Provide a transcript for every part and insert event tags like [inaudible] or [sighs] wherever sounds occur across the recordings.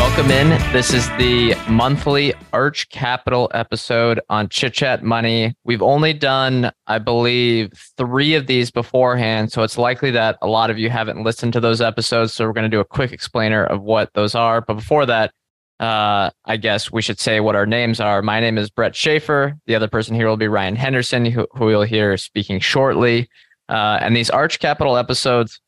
Welcome in. This is the monthly Arch Capital episode on Chit Chat Money. We've only done, I believe, three of these beforehand. So it's likely that a lot of you haven't listened to those episodes. So we're going to do a quick explainer of what those are. But before that, uh, I guess we should say what our names are. My name is Brett Schaefer. The other person here will be Ryan Henderson, who, who you'll hear speaking shortly. Uh, and these Arch Capital episodes,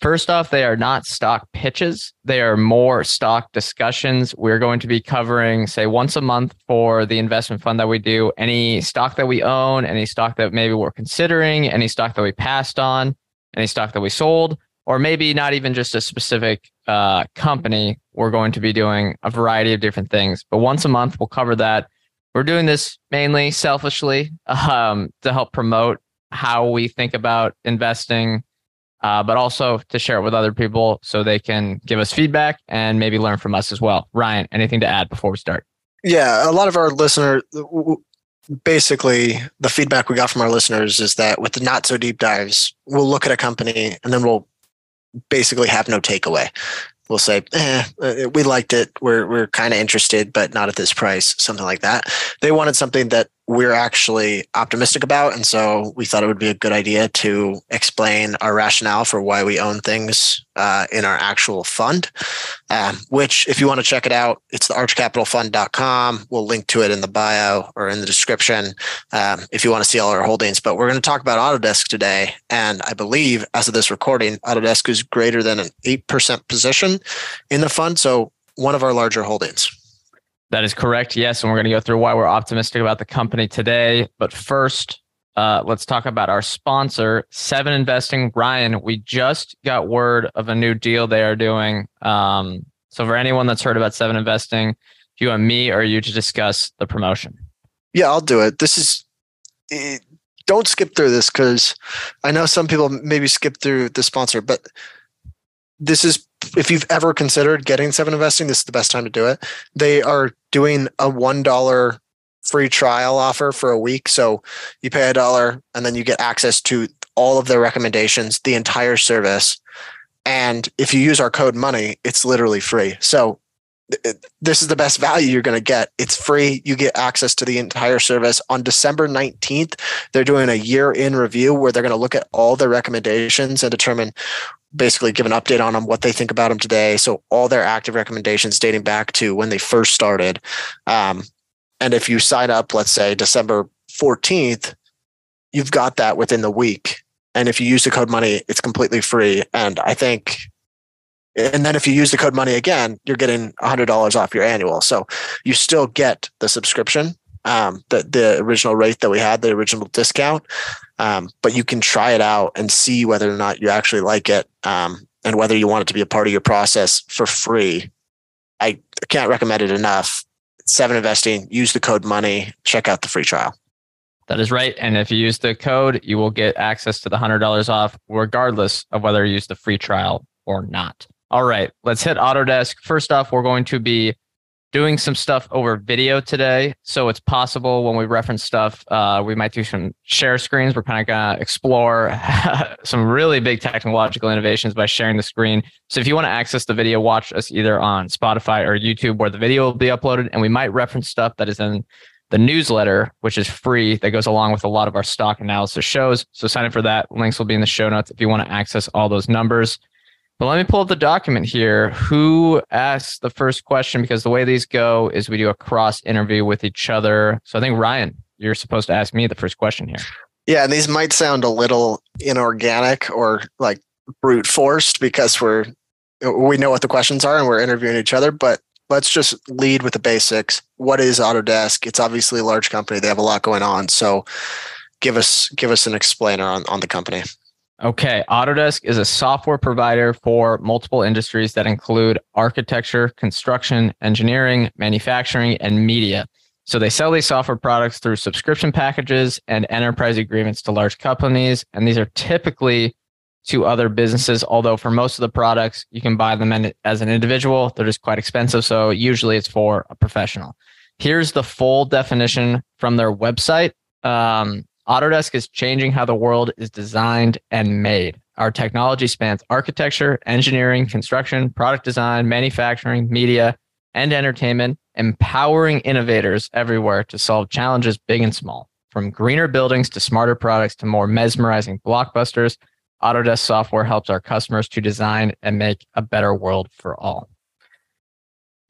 first off, they are not stock pitches. They are more stock discussions. We're going to be covering, say, once a month for the investment fund that we do, any stock that we own, any stock that maybe we're considering, any stock that we passed on, any stock that we sold, or maybe not even just a specific uh, company. We're going to be doing a variety of different things. But once a month, we'll cover that. We're doing this mainly selfishly [laughs] um, to help promote how we think about investing, uh, but also to share it with other people so they can give us feedback and maybe learn from us as well. Ryan, anything to add before we start? Yeah, a lot of our listeners, basically, the feedback we got from our listeners is that with the not so deep dives, we'll look at a company and then we'll basically have no takeaway we'll say, eh, uh, we liked it. We're we're kind of interested, but not at this price, something like that. They wanted something that we're actually optimistic about. And so we thought it would be a good idea to explain our rationale for why we own things uh, in our actual fund, um, which, if you want to check it out, it's the archcapitalfund.com. We'll link to it in the bio or in the description um, if you want to see all our holdings. But we're going to talk about Autodesk today. And I believe, as of this recording, Autodesk is greater than an 8% position in the fund. So one of our larger holdings. That is correct. Yes. And we're going to go through why we're optimistic about the company today. But first, uh, let's talk about our sponsor, Seven Investing. Ryan, we just got word of a new deal they are doing. Um, so, for anyone that's heard about Seven Investing, do you want me or you to discuss the promotion? Yeah, I'll do it. This is, eh, don't skip through this because I know some people maybe skip through the sponsor, but this is if you've ever considered getting seven investing this is the best time to do it they are doing a one dollar free trial offer for a week so you pay a dollar and then you get access to all of their recommendations the entire service and if you use our code money it's literally free so this is the best value you're going to get. It's free. You get access to the entire service. On December 19th, they're doing a year in review where they're going to look at all the recommendations and determine basically give an update on them, what they think about them today. So all their active recommendations dating back to when they first started. Um, and if you sign up, let's say December 14th, you've got that within the week. And if you use the code money, it's completely free. And I think, and then if you use the code money again, you're getting $100 off your annual. So you still get the subscription, um, the, the original rate that we had, the original discount. Um, but you can try it out and see whether or not you actually like it um, and whether you want it to be a part of your process for free. I can't recommend it enough. Seven Investing, use the code money, check out the free trial. That is right. And if you use the code, you will get access to the $100 off, regardless of whether you use the free trial or not. All right, let's hit Autodesk. First off, we're going to be doing some stuff over video today. So it's possible when we reference stuff, uh, we might do some share screens. We're kind of going to explore [laughs] some really big technological innovations by sharing the screen. So if you want to access the video, watch us either on Spotify or YouTube where the video will be uploaded. And we might reference stuff that is in the newsletter, which is free, that goes along with a lot of our stock analysis shows. So sign up for that. Links will be in the show notes if you want to access all those numbers. But let me pull up the document here. Who asked the first question? Because the way these go is we do a cross interview with each other. So I think Ryan, you're supposed to ask me the first question here. Yeah, and these might sound a little inorganic or like brute forced because we're we know what the questions are and we're interviewing each other, but let's just lead with the basics. What is Autodesk? It's obviously a large company. They have a lot going on. So give us give us an explainer on, on the company. Okay, Autodesk is a software provider for multiple industries that include architecture, construction, engineering, manufacturing, and media. So they sell these software products through subscription packages and enterprise agreements to large companies. And these are typically to other businesses, although for most of the products, you can buy them as an individual. They're just quite expensive. So usually it's for a professional. Here's the full definition from their website. Um, Autodesk is changing how the world is designed and made. Our technology spans architecture, engineering, construction, product design, manufacturing, media, and entertainment, empowering innovators everywhere to solve challenges big and small. From greener buildings to smarter products to more mesmerizing blockbusters, Autodesk software helps our customers to design and make a better world for all.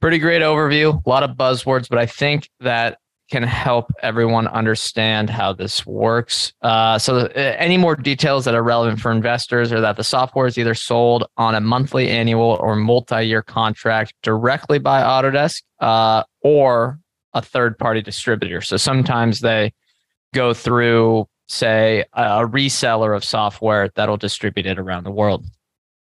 Pretty great overview, a lot of buzzwords, but I think that can help everyone understand how this works. Uh, so, uh, any more details that are relevant for investors are that the software is either sold on a monthly, annual, or multi year contract directly by Autodesk uh, or a third party distributor. So, sometimes they go through, say, a reseller of software that'll distribute it around the world.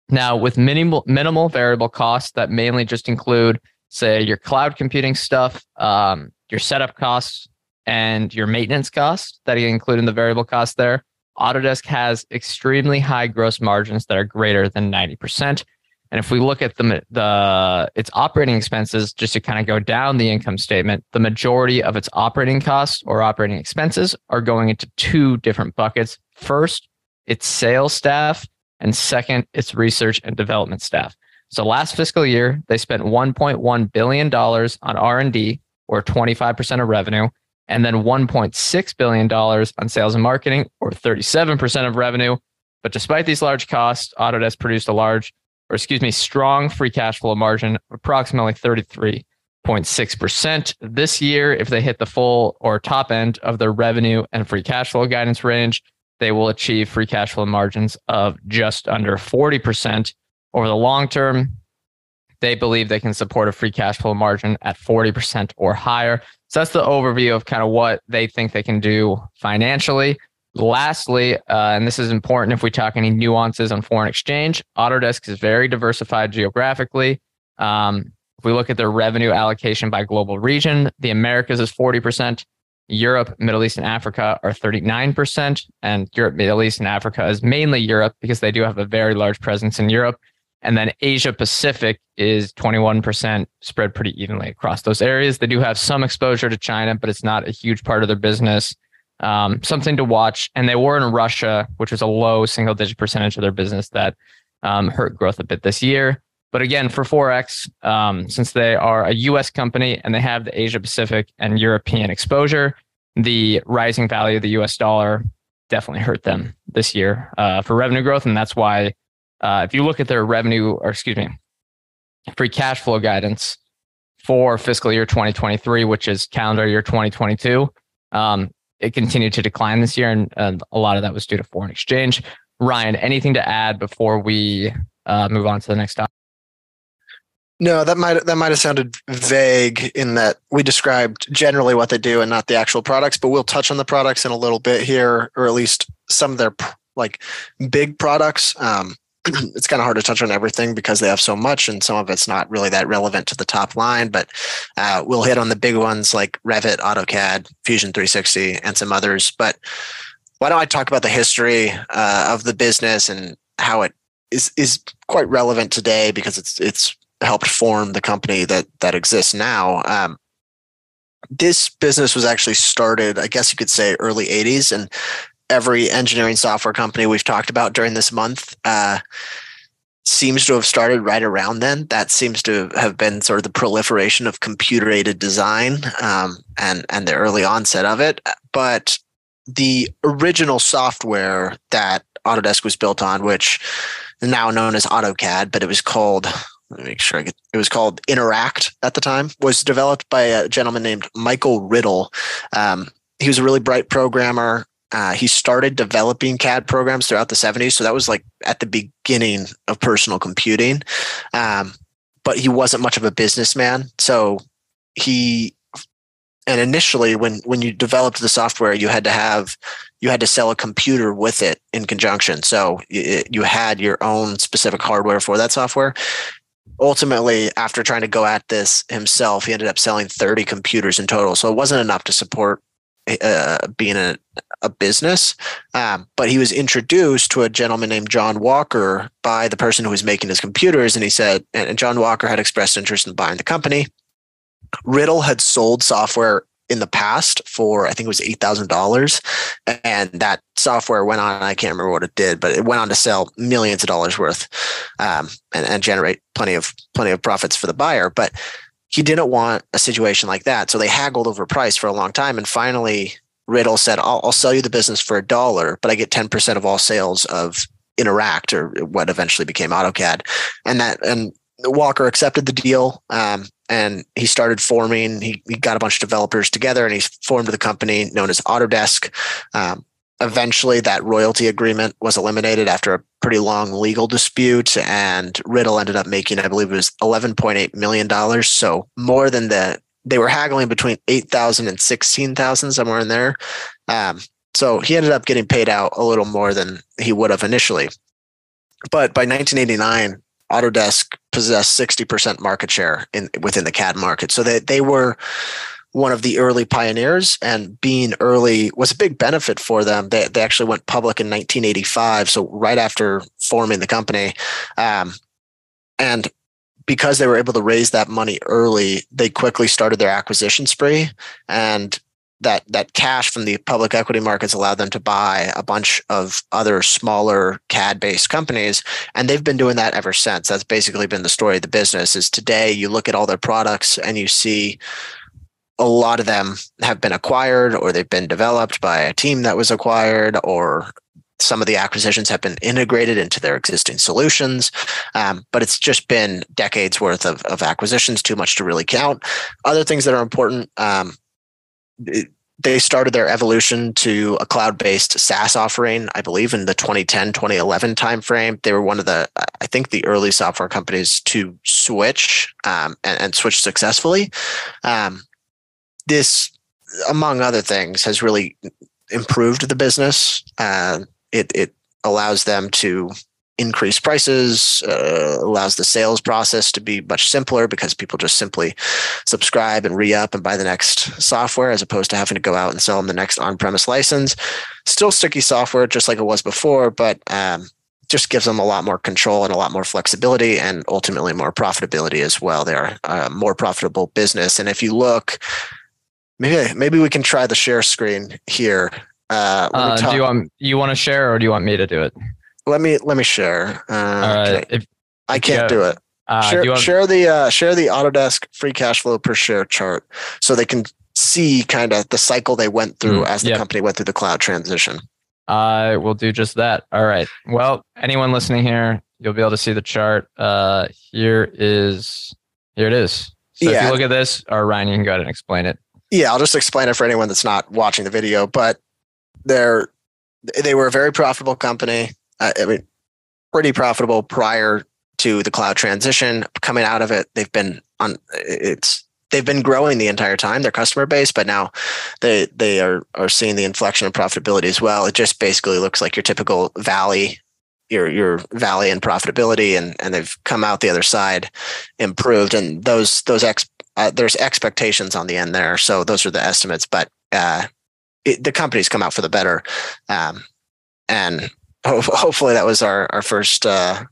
Now, with minimal, minimal variable costs that mainly just include, say, your cloud computing stuff, um, your setup costs and your maintenance costs that you include in the variable cost there. Autodesk has extremely high gross margins that are greater than 90%. And if we look at the, the its operating expenses, just to kind of go down the income statement, the majority of its operating costs or operating expenses are going into two different buckets. First, its sales staff, and second, its research and development staff. So last fiscal year, they spent 1.1 billion dollars on R&D, or 25% of revenue, and then $1.6 billion on sales and marketing, or 37% of revenue. But despite these large costs, Autodesk produced a large, or excuse me, strong free cash flow margin of approximately 33.6%. This year, if they hit the full or top end of their revenue and free cash flow guidance range, they will achieve free cash flow margins of just under 40%. Over the long term, they believe they can support a free cash flow margin at 40% or higher. So that's the overview of kind of what they think they can do financially. Lastly, uh, and this is important if we talk any nuances on foreign exchange, Autodesk is very diversified geographically. Um, if we look at their revenue allocation by global region, the Americas is 40%, Europe, Middle East, and Africa are 39%, and Europe, Middle East, and Africa is mainly Europe because they do have a very large presence in Europe. And then Asia Pacific is 21% spread pretty evenly across those areas. They do have some exposure to China, but it's not a huge part of their business. Um, something to watch. And they were in Russia, which was a low single digit percentage of their business that um, hurt growth a bit this year. But again, for Forex, um, since they are a US company and they have the Asia Pacific and European exposure, the rising value of the US dollar definitely hurt them this year uh, for revenue growth. And that's why uh, if you look at their revenue, or excuse me, free cash flow guidance for fiscal year 2023, which is calendar year 2022, um, it continued to decline this year, and, and, a lot of that was due to foreign exchange. Ryan, anything to add before we uh, move on to the next topic? No, that might that might have sounded vague in that we described generally what they do and not the actual products, but we'll touch on the products in a little bit here, or at least some of their like big products. Um, [clears throat] it's kind of hard to touch on everything because they have so much and some of it's not really that relevant to the top line but uh, we'll hit on the big ones like revit autocad fusion 360 and some others but why don't i talk about the history uh, of the business and how it is is quite relevant today because it's it's helped form the company that that exists now. Um, this business was actually started i guess you could say early 80s and every engineering software company we've talked about during this month uh, seems to have started right around then. That seems to have been sort of the proliferation of computer aided design um, and and the early onset of it. But the original software that Autodesk was built on, which is now known as AutoCAD, but it was called let me make sure I get it was called Interact at the time, was developed by a gentleman named Michael Riddle. Um, he was a really bright programmer, uh, he started developing CAD programs throughout the 70s. So that was like at the beginning of personal computing. Um, but he wasn't much of a businessman. So he and initially, when when you developed the software, you had to have you had to sell a computer with it in conjunction. So you, you had your own specific hardware for that software. Ultimately, after trying to go at this himself, he ended up selling 30 computers in total. So it wasn't enough to support uh, being a, a business. Um, but he was introduced to a gentleman named John Walker by the person who was making his computers. And he said, and John Walker had expressed interest in buying the company. Riddle had sold software in the past for I think it was eight thousand dollars, and that software went on. I can't remember what it did, but it went on to sell millions of dollars worth, um, and, and generate plenty of plenty of profits for the buyer. But he didn't want a situation like that, so they haggled over price for a long time, and finally Riddle said, "I'll, I'll sell you the business for a dollar, but I get ten percent of all sales of." Interact or what eventually became AutoCAD, and that and Walker accepted the deal. Um, and he started forming he, he got a bunch of developers together and he formed the company known as autodesk um, eventually that royalty agreement was eliminated after a pretty long legal dispute and riddle ended up making i believe it was 11.8 million dollars so more than the they were haggling between 8000 and 16000 somewhere in there um, so he ended up getting paid out a little more than he would have initially but by 1989 Autodesk possessed 60% market share in within the CAD market. So they, they were one of the early pioneers and being early was a big benefit for them. They, they actually went public in 1985. So right after forming the company. Um, and because they were able to raise that money early, they quickly started their acquisition spree and that that cash from the public equity markets allowed them to buy a bunch of other smaller CAD based companies and they've been doing that ever since. That's basically been the story of the business is today you look at all their products and you see a lot of them have been acquired or they've been developed by a team that was acquired or some of the acquisitions have been integrated into their existing solutions um, but it's just been decades worth of, of acquisitions too much to really count other things that are important um, they started their evolution to a cloud-based SaaS offering, I believe, in the 2010, 2011 timeframe. They were one of the, I think, the early software companies to switch um, and, and, switch successfully. Um, this, among other things, has really improved the business. Uh, it, it allows them to increase prices, uh, allows the sales process to be much simpler because people just simply subscribe and re up and buy the next software as opposed to having to go out and sell them the next on premise license. Still sticky software, just like it was before, but um, just gives them a lot more control and a lot more flexibility and ultimately more profitability as well. They're a more profitable business. And if you look, maybe maybe we can try the share screen here. Uh, uh, do you want you want to share or do you want me to do it? let me let me share. Uh, right. If, I can't do it. Uh, share, want... share the uh, share the Autodesk free cash flow per share chart so they can see kind of the cycle they went through mm, as the yep. company went through the cloud transition. I will do just that. All right. Well, anyone listening here, you'll be able to see the chart. Uh, here is here it is. So yeah. if you look at this, or Ryan, you can go ahead and explain it. Yeah, I'll just explain it for anyone that's not watching the video. But they're they were a very profitable company. I mean, pretty profitable prior to the cloud transition. Coming out of it, they've been on. It's they've been growing the entire time their customer base, but now they they are are seeing the inflection of profitability as well. It just basically looks like your typical valley. Your your valley and profitability, and and they've come out the other side, improved, and those those ex uh, there's expectations on the end there. So those are the estimates, but uh, it, the company's come out for the better, um, and [laughs] hopefully that was our our first uh,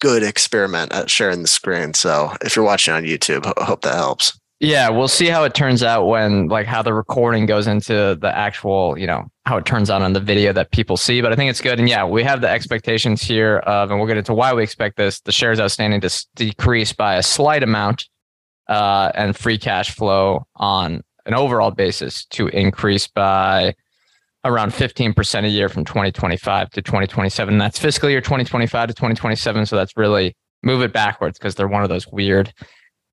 good experiment at sharing the screen. So if you're watching on YouTube, I hope that helps. Yeah, we'll see how it turns out when like how the recording goes into the actual, you know, how it turns out on the video that people see. But I think it's good. And yeah, we have the expectations here of, and we'll get into why we expect this, the shares outstanding to decrease by a slight amount, uh, and free cash flow on an overall basis to increase by around 15% a year from 2025 to 2027. That's fiscal year 2025 to 2027. So that's really move it backwards because they're one of those weird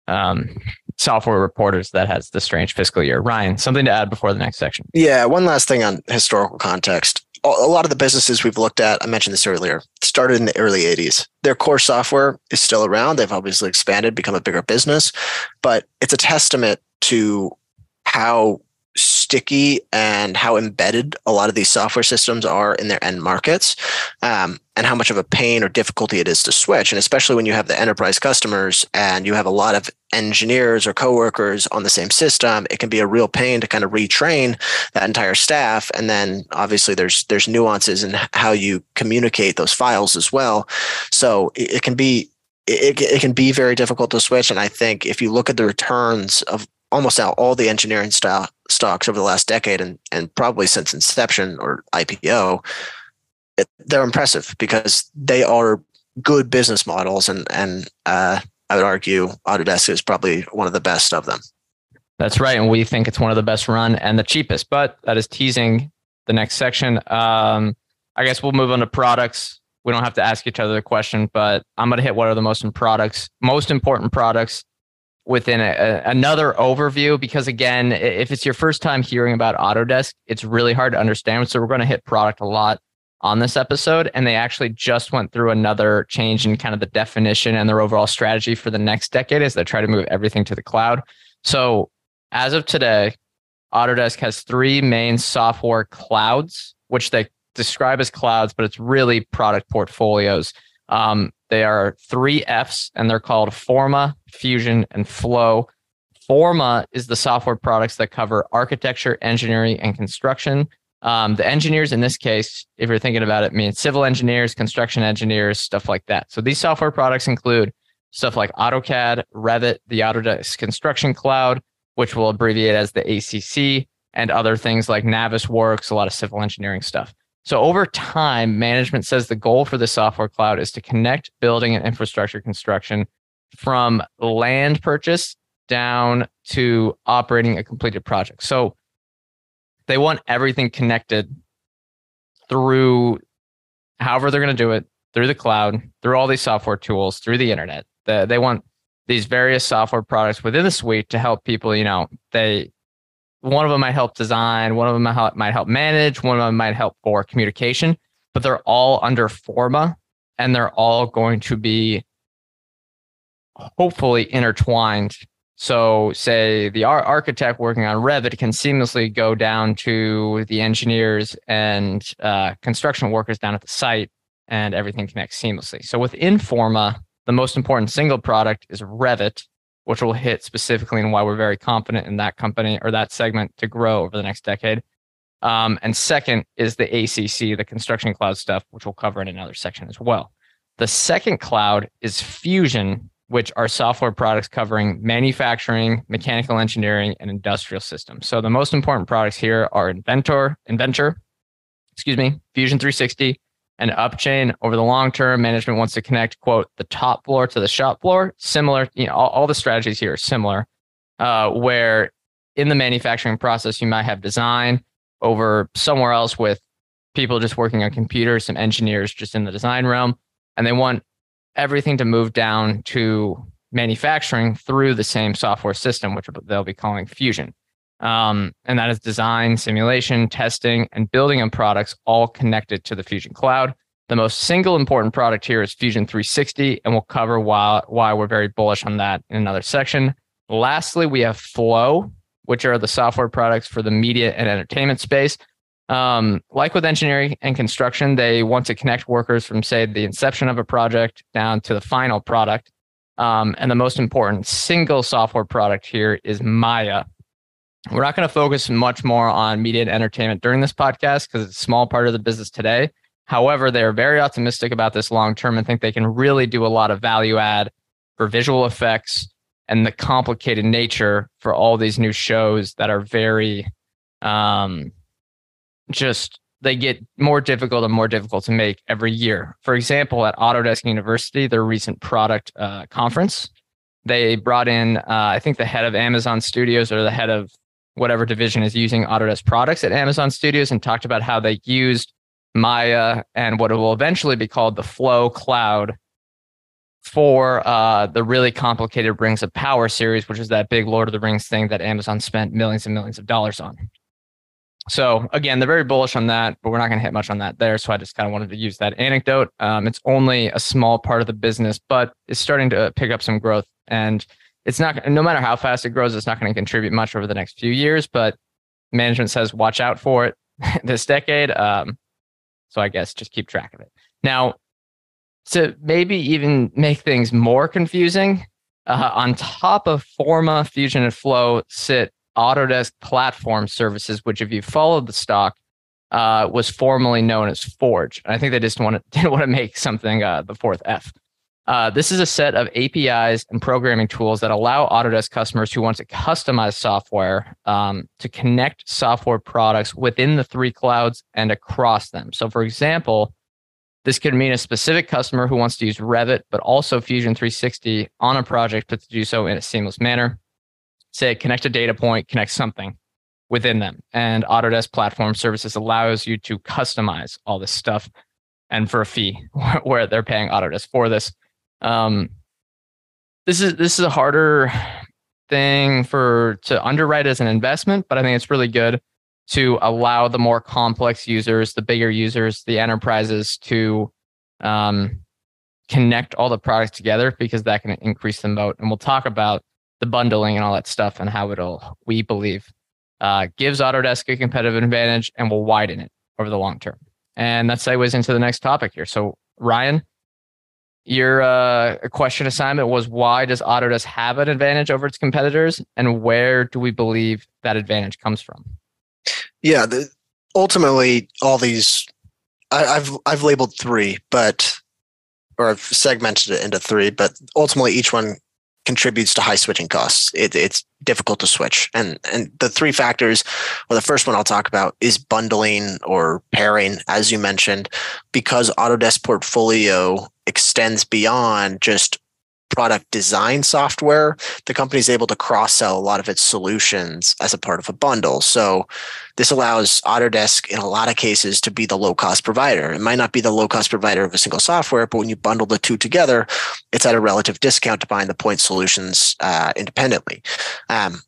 um, software reporters that has the strange fiscal year. Ryan, something to add before the next section? Yeah, one last thing on historical context. A lot of the businesses we've looked at, I mentioned this earlier, started in the early 80s. Their core software is still around. They've obviously expanded, become a bigger business, but it's a testament to how sticky and how embedded a lot of these software systems are in their end markets um, and how much of a pain or difficulty it is to switch. And especially when you have the enterprise customers and you have a lot of engineers or coworkers on the same system it can be a real pain to kind of retrain that entire staff. And then obviously there's there's nuances in how you communicate those files as well. So it, it can be it, it can be very difficult to switch. And i think if you look at the returns of almost out all the engineering style stocks over the last decade and, and probably since inception or IPO, it, they're impressive because they are good business models. And, and uh, I would argue Autodesk is probably one of the best of them. That's right. And we think it's one of the best run and the cheapest, but that is teasing the next section. Um, I guess we'll move on to products. We don't have to ask each other the question, but I'm going to hit what are the most products, most important products within a, a, another overview because again if it's your first time hearing about autodesk it's really hard to understand. So we're going to hit product a lot on this episode and they actually just went through another change in kind of the definition and their overall strategy for the next decade as they try to move everything to the cloud. So as of today autodesk has three main software clouds which they describe as clouds but it's really product portfolios. Um, they are three F's and they're called Forma, Fusion, and Flow. Forma is the software products that cover architecture, engineering, and construction. Um, the engineers in this case, if you're thinking about it, mean civil engineers, construction engineers, stuff like that. So these software products include stuff like AutoCAD, Revit, the Autodesk Construction Cloud, which we'll abbreviate as the ACC, and other things like Navisworks, a lot of civil engineering stuff. So over time, management says the goal for the software cloud is to connect building and infrastructure construction from land purchase down to operating a completed project. So they want everything connected through however they're going to do it through the cloud, through all these software tools, through the internet. they want these various software products within the suite to help people, you know, they one of them might help design, one of them might help, might help manage, one of them might help for communication, but they're all under Forma and they're all going to be hopefully intertwined. So, say the architect working on Revit can seamlessly go down to the engineers and uh, construction workers down at the site, and everything connects seamlessly. So, within Forma, the most important single product is Revit, which will hit specifically and why we're very confident in that company or that segment to grow over the next decade. Um, and second is the ACC, the construction cloud stuff, which we'll cover in another section as well. The second cloud is Fusion, which are software products covering manufacturing, mechanical engineering, and industrial systems. So the most important products here are Inventor, Inventor, excuse me, Fusion 360, and upchain over the long term. Management wants to connect quote the top floor to the shop floor. Similar you know all, all the strategies here are similar uh, where in the manufacturing process you might have design over somewhere else with people just working on computers some engineers just in the design realm and they want everything to move down to manufacturing through the same software system which they'll be calling fusion um, and that is design, simulation, testing, and building on products all connected to the Fusion Cloud. The most single important product here is Fusion 360, and we'll cover why, why we're very bullish on that in another section. Lastly, we have Flow, which are the software products for the media and entertainment space. Um, like with engineering and construction, they want to connect workers from, say, the inception of a project down to the final product. Um, and the most important single software product here is Maya, we're not going to focus much more on media and entertainment during this podcast because it's a small part of the business today. However, they are very optimistic about this long term and think they can really do a lot of value add for visual effects and the complicated nature for all these new shows that are very um, just they get more difficult and more difficult to make every year. For example, at Autodesk University, their recent product uh, conference, they brought in, uh, I think, the head of Amazon Studios or the head of whatever division is using Autodesk products at Amazon Studios and talked about how they used Maya and what will eventually be called the Flow Cloud for uh, the really complicated Rings of Power series, which is that big Lord of the Rings thing that Amazon spent millions and millions of dollars on. So again, they're very bullish on that, but we're not going to hit much on that there. So I just kind of wanted to use that anecdote. Um, it's only a small part of the business, but it's starting to pick up some growth. And it's not no matter how fast it grows, it's not going to contribute much over the next few years. But management says watch out for it [laughs] this decade. Um, so I guess just keep track of it. Now, to maybe even make things more confusing, uh, on top of Forma, Fusion, and Flow sit Autodesk Platform Services, which, if you followed the stock, uh, was formerly known as Forge. And I think they just want to, [laughs] didn't want to make something uh, the fourth F. Uh, this is a set of APIs and programming tools that allow Autodesk customers who want to customize software um, to connect software products within the three clouds and across them. So, for example, this could mean a specific customer who wants to use Revit, but also Fusion 360 on a project, but to do so in a seamless manner. Say, connect a data point, connect something within them. And Autodesk Platform Services allows you to customize all this stuff and for a fee [laughs] where they're paying Autodesk for this. Um, this is this is a harder thing for to underwrite as an investment, but I think it's really good to allow the more complex users, the bigger users, the enterprises to um, connect all the products together because that can increase the moat. And we'll talk about the bundling and all that stuff and how it'll, we believe, uh, gives Autodesk a competitive advantage and will widen it over the long term. And that segues into the next topic here. So, Ryan, your uh, question assignment was why does Autodesk have an advantage over its competitors, and where do we believe that advantage comes from? Yeah, the, ultimately, all these I, I've I've labeled three, but or I've segmented it into three, but ultimately each one contributes to high switching costs. It, it's difficult to switch. And and the three factors, well, the first one I'll talk about is bundling or pairing, as you mentioned, because Autodesk portfolio extends beyond just product design software, the company is able to cross sell a lot of its solutions as a part of a bundle. So this allows Autodesk in a lot of cases to be the low cost provider. It might not be the low cost provider of a single software, but when you bundle the two together, it's at a relative discount to buying the point solutions uh, independently. Um,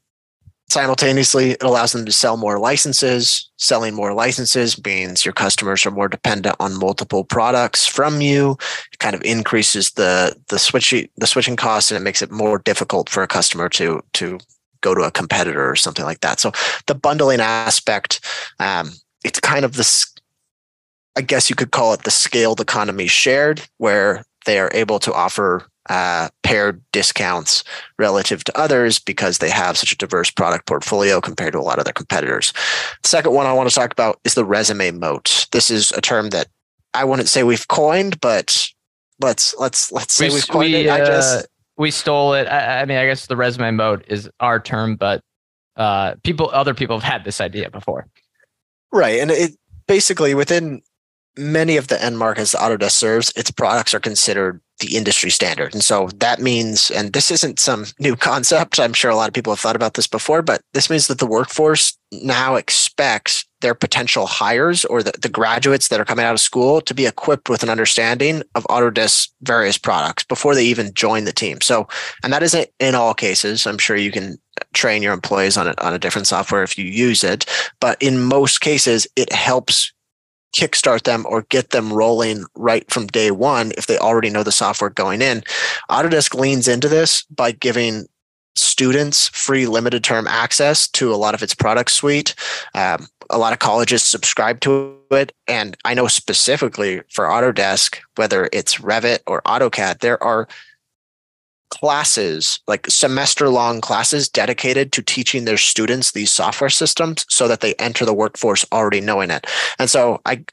Simultaneously, it allows them to sell more licenses. Selling more licenses means your customers are more dependent on multiple products from you. It kind of increases the the switching the switching costs, and it makes it more difficult for a customer to to go to a competitor or something like that. So the bundling aspect, um, it's kind of this. I guess you could call it the scaled economy shared, where they are able to offer uh, paired discounts relative to others because they have such a diverse product portfolio compared to a lot of their competitors. The second one I want to talk about is the resume moat. This is a term that I wouldn't say we've coined, but let's let's let's say we, have coined we, it. I just uh, we stole it. I, I, mean, I guess the resume moat is our term, but uh, people, other people have had this idea before. Right, and it basically within many of the end markets that Autodesk serves, its products are considered the industry standard. And so that means, and this isn't some [laughs] new concept, I'm sure a lot of people have thought about this before, but this means that the workforce now expects their potential hires or the, the graduates that are coming out of school to be equipped with an understanding of Autodesk's various products before they even join the team. So, and that isn't in all cases. I'm sure you can train your employees on a, on a different software if you use it. But in most cases, it helps kickstart them or get them rolling right from day one if they already know the software going in. Autodesk leans into this by giving students free limited term access to a lot of its product suite. Um, a lot of colleges subscribe to it. And I know specifically for Autodesk, whether it's Revit or AutoCAD, there are classes, like semester long classes dedicated to teaching their students these software systems so that they enter the workforce already knowing it. And so I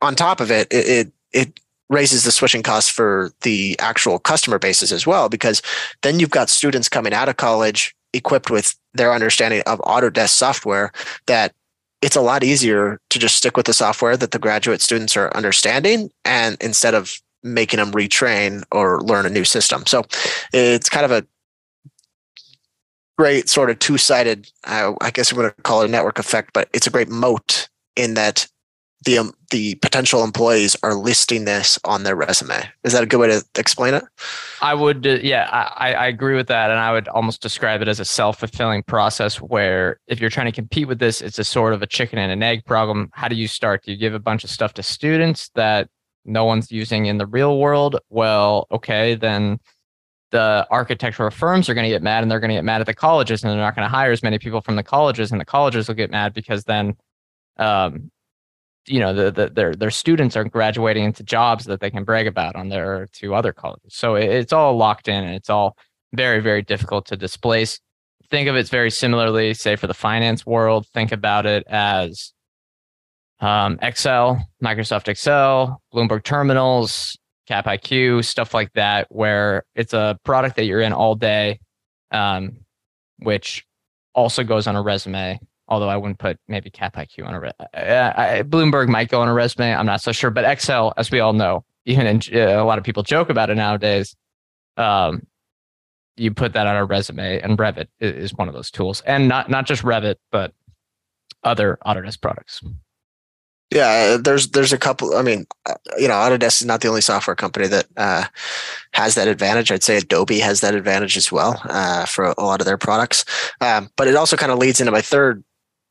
on top of it, it it, raises the switching costs for the actual customer bases as well because then you've got students coming out of college equipped with their understanding of Autodesk software that it's a lot easier to just stick with the software that the graduate students are understanding and instead of making them retrain or learn a new system. So it's kind of a great sort of two-sided, uh, I guess we're going to call it a network effect, but it's a great moat in that the um, the potential employees are listing this on their resume. Is that a good way to explain it? I would, uh, yeah, I, I agree with that, and I would almost describe it as a self fulfilling process where if you're trying to compete with this, it's a sort of a chicken and an egg problem. How do you start? Do you give a bunch of stuff to students that no one's using in the real world, well, okay, then the architectural firms are going to get mad and they're going to get mad at the colleges and they're not going to hire as many people from the colleges and the colleges will get mad because then um, you know the, the, their their students are graduating into jobs that they can brag about on their to other colleges. So it, it's all locked in and it's all very very difficult to displace. Think of it very similarly say for the finance world think about it as um, excel microsoft excel bloomberg terminals cap iq stuff like that where it's a product that you're in all day um, which also goes on a resume although I wouldn't put maybe Cap IQ on a re- uh, Bloomberg might go on a resume. I'm not so sure, but Excel, as we all know, [laughs] even in, uh, a lot of people joke about it nowadays. Um, you put that on a resume, and Revit is one of those tools, and not not just Revit, but other Autodesk products. Yeah, there's there's a couple. I mean, uh, you know, Autodesk is not the only software company that uh, has that advantage. I'd say Adobe has that advantage as well uh, for a lot of their products. Um, but it also kind of leads into my third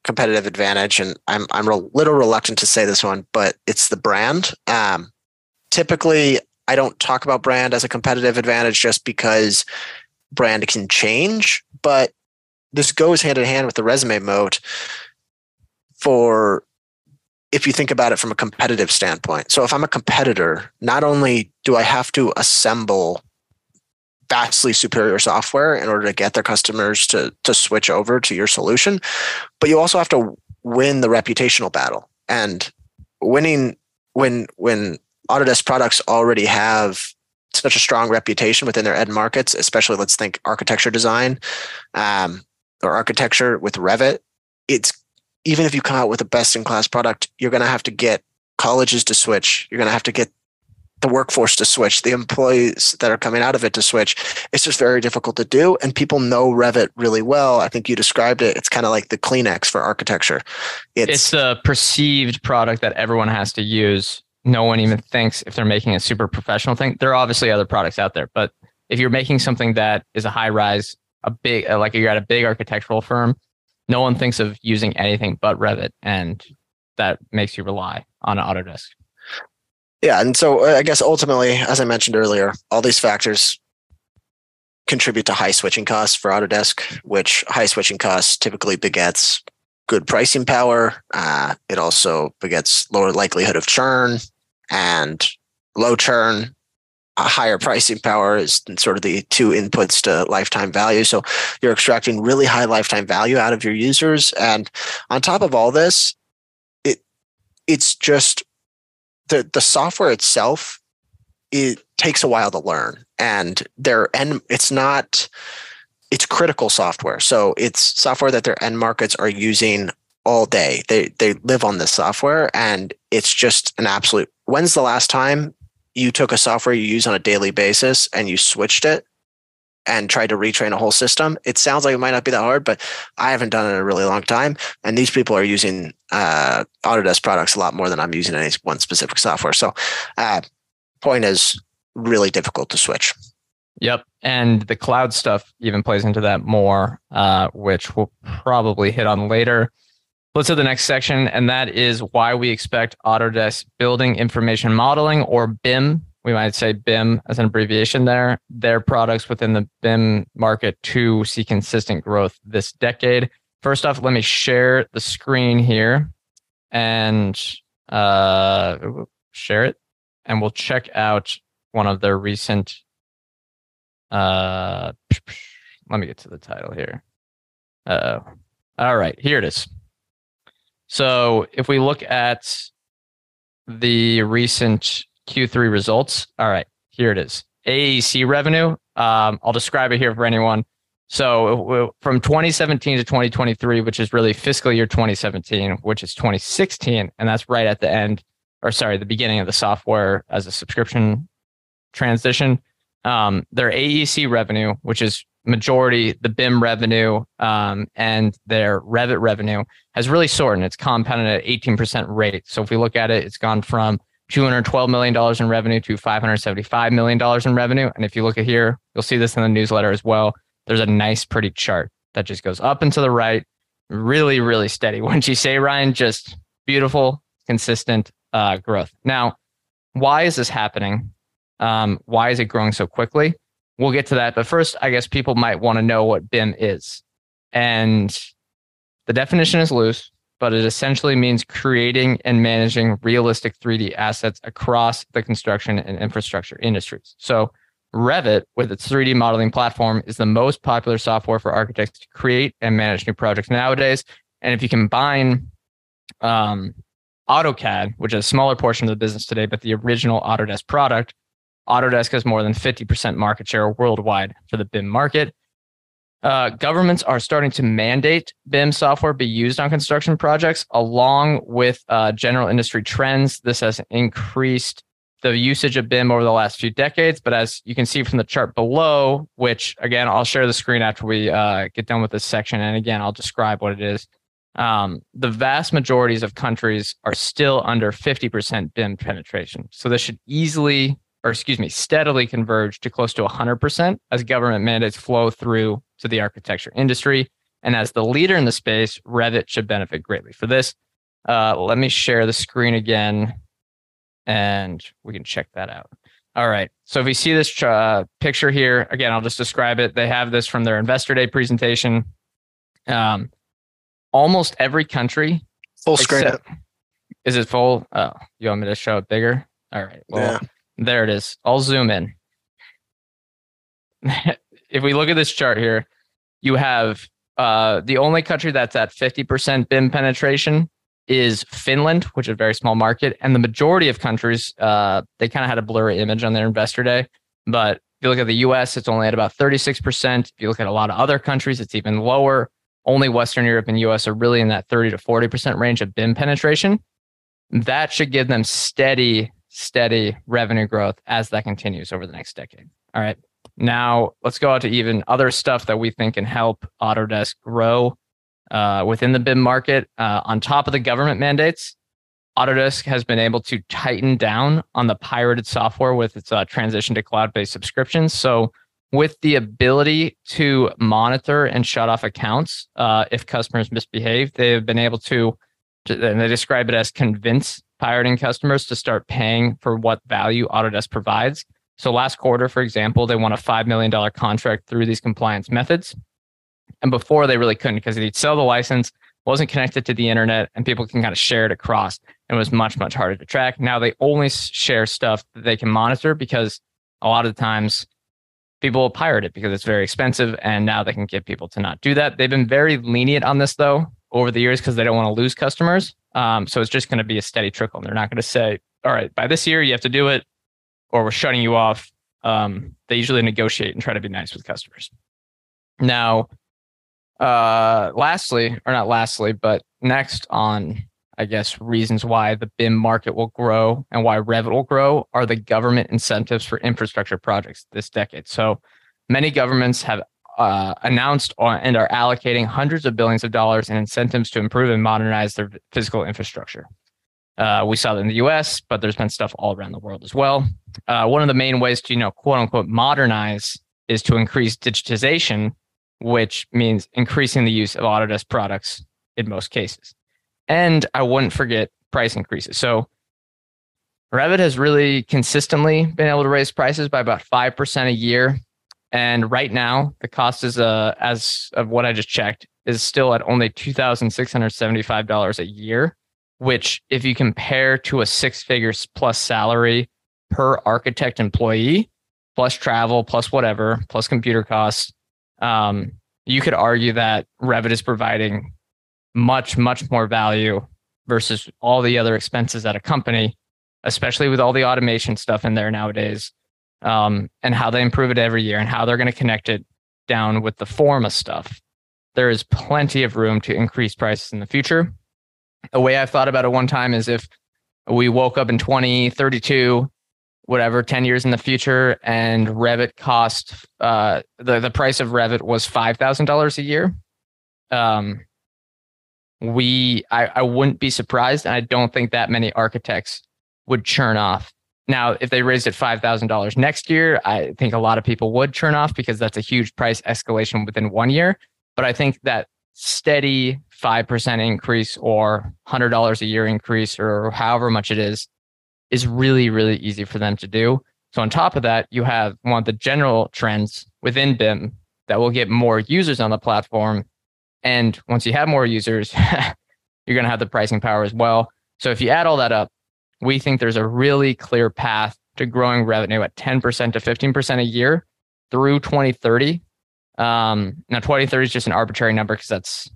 competitive advantage, and I'm I'm a little reluctant to say this one, but it's the brand. Um, typically, I don't talk about brand as a competitive advantage just because brand can change, but this goes hand in hand with the resume moat for if you think about it from a competitive standpoint. So if I'm a competitor, not only do I have to assemble vastly superior software in order to get their customers to to switch over to your solution but you also have to win the reputational battle and winning when when autodesk products already have such a strong reputation within their end markets especially let's think architecture design um, or architecture with revit it's even if you come out with a best in class product you're going to have to get colleges to switch you're going to have to get the workforce to switch, the employees that are coming out of it to switch. It's just very difficult to do. And people know Revit really well. I think you described it. It's kind of like the Kleenex for architecture. It's, it's a perceived product that everyone has to use. No one even thinks if they're making a super professional thing. There are obviously other products out there, but if you're making something that is a high rise, a big, like you're at a big architectural firm, no one thinks of using anything but Revit. And that makes you rely on Autodesk. Yeah, and so uh, I guess ultimately, as I mentioned earlier, all these factors contribute to high switching costs for Autodesk, which high switching costs typically begets good pricing power. Uh, it also begets lower likelihood of churn and low churn. Higher pricing power is sort of the two inputs to lifetime value. So you're extracting really high lifetime value out of your users. And on top of all this, it it's just the the software itself it takes a while to learn and their end it's not it's critical software so it's software that their end markets are using all day they they live on this software and it's just an absolute when's the last time you took a software you use on a daily basis and you switched it and tried to retrain a whole system. It sounds like it might not be that hard, but I haven't done it in a really long time. And these people are using uh, Autodesk products a lot more than I'm using any one specific software. So, uh, point is really difficult to switch. Yep. And the cloud stuff even plays into that more, uh, which we'll probably hit on later. Let's hit the next section, and that is why we expect Autodesk Building Information Modeling or BIM we might say BIM as an abbreviation there, their products within the BIM market to see consistent growth this decade. First off, let me share the screen here and uh, share it, and we'll check out one of their recent. Uh, [sniffs] let me get to the title here. Uh, all right, here it is. So if we look at the recent Q3 results. All right, here it is. AEC revenue. Um, I'll describe it here for anyone. So from 2017 to 2023, which is really fiscal year 2017, which is 2016, and that's right at the end, or sorry, the beginning of the software as a subscription transition. Um, their AEC revenue, which is majority the BIM revenue um, and their Revit revenue, has really soared and it's compounded at 18% rate. So if we look at it, it's gone from $212 million in revenue to $575 million in revenue. And if you look at here, you'll see this in the newsletter as well. There's a nice, pretty chart that just goes up and to the right, really, really steady. [laughs] Wouldn't you say, Ryan? Just beautiful, consistent uh, growth. Now, why is this happening? Um, why is it growing so quickly? we'll get to that. But first, I guess people might want to know what BIM is. And the definition is loose, but it essentially means creating and managing realistic 3D assets across the construction and infrastructure industries. So Revit, with its 3D modeling platform, is the most popular software for architects to create and manage new projects nowadays. And if you combine um, AutoCAD, which is a smaller portion of the business today, but the original Autodesk product, Autodesk has more than 50% market share worldwide for the BIM market. Uh, governments are starting to mandate BIM software be used on construction projects along with uh, general industry trends. This has increased the usage of BIM over the last few decades. But as you can see from the chart below, which again, I'll share the screen after we uh, get done with this section. And again, I'll describe what it is. Um, the vast majorities of countries are still under 50% BIM penetration. So this should easily, or excuse me, steadily converge to close to 100% as government mandates flow through to the architecture industry. And as the leader in the space, Revit should benefit greatly. For this, uh, let me share the screen again and we can check that out. All right. So if you see this uh, picture here, again, I'll just describe it. They have this from their investor day presentation. Um, almost every country, full screen. Is it full? Oh, you want me to show it bigger? All right. Well, yeah. There it is. I'll zoom in. [laughs] if we look at this chart here, you have uh, the only country that's at 50% BIM penetration is Finland, which is a very small market, and the majority of countries uh, they kind of had a blurry image on their investor day. But if you look at the U.S., it's only at about 36 percent. If you look at a lot of other countries, it's even lower. Only Western Europe and U.S. are really in that 30 to 40 percent range of BIM penetration. That should give them steady, steady revenue growth as that continues over the next decade. All right. Now let's go out to even other stuff that we think can help Autodesk grow uh, within the BIM market. Uh, on top of the government mandates, Autodesk has been able to tighten down on the pirated software with its uh, transition to cloud based subscriptions. So, with the ability to monitor and shut off accounts uh, if customers misbehave, they've been able to, and they describe it as convince pirating customers to start paying for what value Autodesk provides. So, last quarter, for example, they won a $5 million contract through these compliance methods. And before they really couldn't because they'd sell the license, wasn't connected to the internet, and people can kind of share it across. And it was much, much harder to track. Now they only share stuff that they can monitor because a lot of the times people will pirate it because it's very expensive. And now they can get people to not do that. They've been very lenient on this though over the years because they don't want to lose customers. Um, so it's just going to be a steady trickle. And they're not going to say, all right, by this year, you have to do it or we're shutting you off. Um, they usually negotiate and try to be nice with customers. Now, uh, lastly, or not lastly, but next on, I guess, reasons why the BIM market will grow and why Revit will grow are the government incentives for infrastructure projects this decade. So many governments have uh, announced and are allocating hundreds of billions of dollars in incentives to improve and modernize their physical infrastructure. Uh, we saw that in the U.S., but there's been stuff all around the world as well. Uh, one of the main ways to, you know, quote unquote, modernize is to increase digitization which means increasing the use of Autodesk products in most cases. And I wouldn't forget price increases. So Revit has really consistently been able to raise prices by about 5% a year. And right now, the cost is, uh, as of what I just checked, is still at only $2,675 a year, which, if you compare to a six figures plus salary per architect employee, plus travel, plus whatever, plus computer costs, um, you could argue that Revit is providing much, much more value versus all the other expenses at a company, especially with all the automation stuff in there nowadays, um, and how they improve it every year and how they're going to connect it down with the Forma stuff. There is plenty of room to increase prices in the future. A way I've thought about it one time is if we woke up in 2032 whatever 10 years in the future and revit cost uh, the, the price of revit was $5000 a year um, we I, I wouldn't be surprised and i don't think that many architects would churn off now if they raised it $5000 next year i think a lot of people would turn off because that's a huge price escalation within one year but i think that steady 5% increase or $100 a year increase or however much it is is really, really easy for them to do. So on top of that, you have one of the general trends within BIM that will get more users on the platform. And once you have more users, [laughs] you're going to have the pricing power as well. So if you add all that up, we think there's a really clear path to growing revenue at 10% to 15% a year through 2030. Um, now 2030 is just an arbitrary number because that's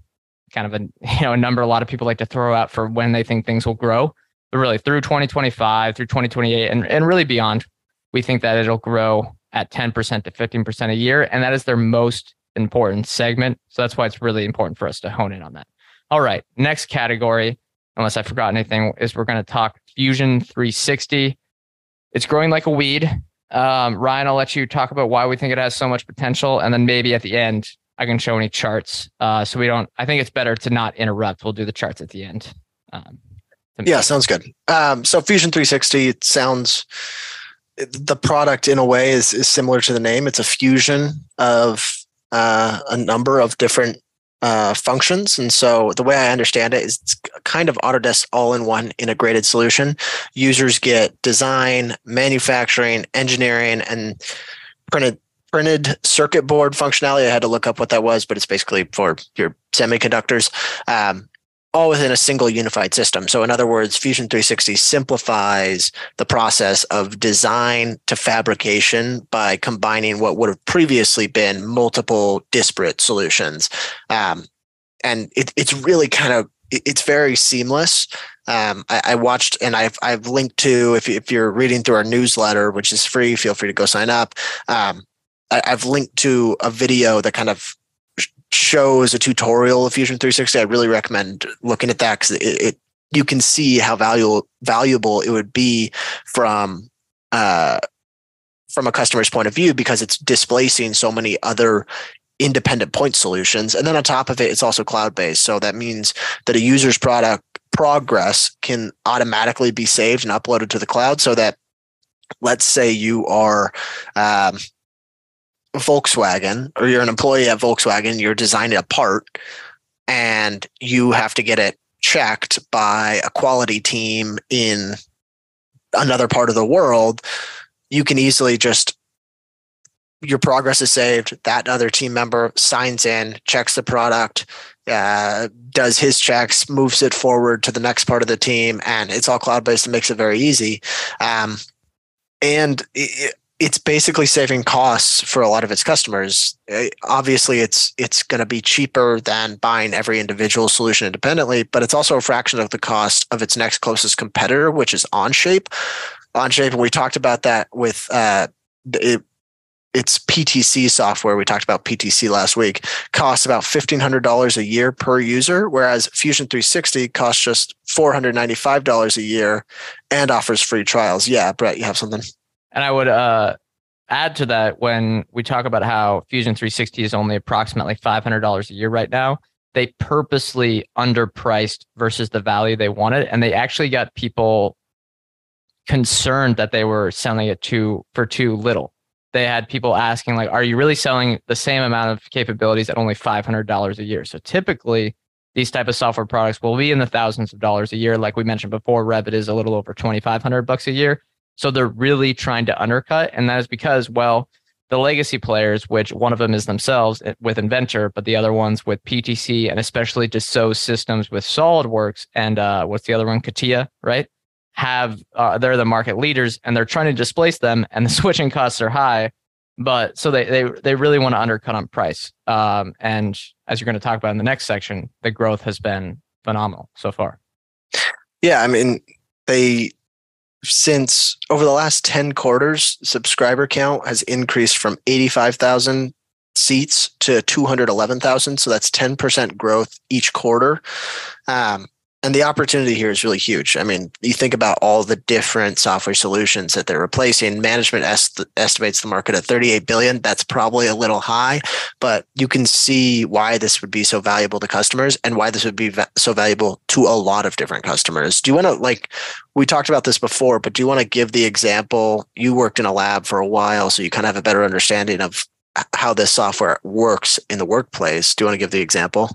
kind of a [laughs] you know a number a lot of people like to throw out for when they think things will grow. But really through 2025, through 2028, and, and really beyond, we think that it'll grow at 10% to 15% a year. And that is their most important segment. So that's why it's really important for us to hone in on that. All right. Next category, unless I forgot anything, is we're going to talk Fusion 360. It's growing like a weed. Um, Ryan, I'll let you talk about why we think it has so much potential. And then maybe at the end, I can show any charts. Uh, so we don't, I think it's better to not interrupt. We'll do the charts at the end. Um, yeah, sounds good. Um, so Fusion 360, it sounds, the product in a way is, is similar to the name. It's a fusion of uh, a number of different uh, functions. And so the way I understand it is it's kind of Autodesk all in one integrated solution. Users get design, manufacturing, engineering, and printed printed circuit board functionality. I had to look up what that was, but it's basically for your semiconductors. Um, all within a single unified system. So, in other words, Fusion 360 simplifies the process of design to fabrication by combining what would have previously been multiple disparate solutions. Um, and it, it's really kind of it's very seamless. Um, I, I, watched and I've I've linked to if if you're reading through our newsletter, which is free, feel free to go sign up. Um, I, I've linked to a video that kind of shows a tutorial of Fusion 360, I really recommend looking at that because it, it, you can see how valuable valuable it would be from uh, from a customer's point of view because it's displacing so many other independent point solutions. And then on top of it, it's also cloud based. So that means that a user's product progress can automatically be saved and uploaded to the cloud so that let's say you are um, Volkswagen or you're an employee at Volkswagen, you're designing a part and you have to get it checked by a quality team in another part of the world, you can easily just your progress is saved. That other team member signs in, checks the product, uh, does his checks, moves it forward to the next part of the team, and it's all cloud based and makes it very easy. Um, and it, it's basically saving costs for a lot of its customers. Uh, obviously, it's it's going to be cheaper than buying every individual solution independently, but it's also a fraction of the cost of its next closest competitor, which is Onshape. Onshape, and we talked about that with uh, it, it's PTC software. We talked about PTC last week. Costs about fifteen hundred dollars a year per user, whereas Fusion 360 costs just four hundred ninety five dollars a year and offers free trials. Yeah, Brett, you have something. And I would uh, add to that when we talk about how Fusion 360 is only approximately $500 a year right now, they purposely underpriced versus the value they wanted. And they actually got people concerned that they were selling it too for too little. They had people asking, like, are you really selling the same amount of capabilities at only $500 a year? So typically, these type of software products will be in the thousands of dollars a year. Like we mentioned before, Revit is a little over 2,500 bucks a year. So they're really trying to undercut. And that is because, well, the legacy players, which one of them is themselves eh, with Inventor, but the other ones with PTC and especially Dassault systems with SolidWorks and uh, what's the other one, CATIA, right? Have uh, they're the market leaders and they're trying to displace them, and the [laughs] switching costs are high. But so they they they really want to undercut on price. Um, and as you're going to talk about in the next section, the growth has been phenomenal so far. Yeah, I mean they since over the last 10 quarters, subscriber count has increased from 85,000 seats to 211,000. So that's 10% growth each quarter. Um, and the opportunity here is really huge. I mean, you think about all the different software solutions that they're replacing. Management est- estimates the market at 38 billion. That's probably a little high, but you can see why this would be so valuable to customers and why this would be va- so valuable to a lot of different customers. Do you want to like we talked about this before, but do you want to give the example? You worked in a lab for a while, so you kind of have a better understanding of how this software works in the workplace. Do you want to give the example?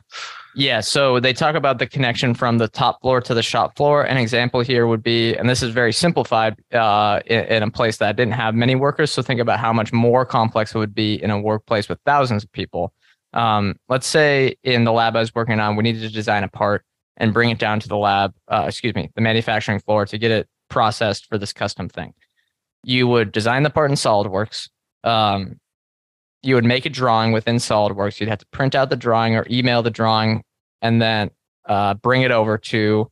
Yeah, so they talk about the connection from the top floor to the shop floor. An example here would be, and this is very simplified uh, in, in, a place that didn't have many workers. So think about how much more complex it would be in a workplace with thousands of people. Um, let's say in the lab I was working on, we needed to design a part and bring it down to the lab, uh, excuse me, the manufacturing floor to get it processed for this custom thing. You would design the part in SolidWorks. Um, you would make a drawing within SolidWorks. You'd have to print out the drawing or email the drawing and then uh, bring it over to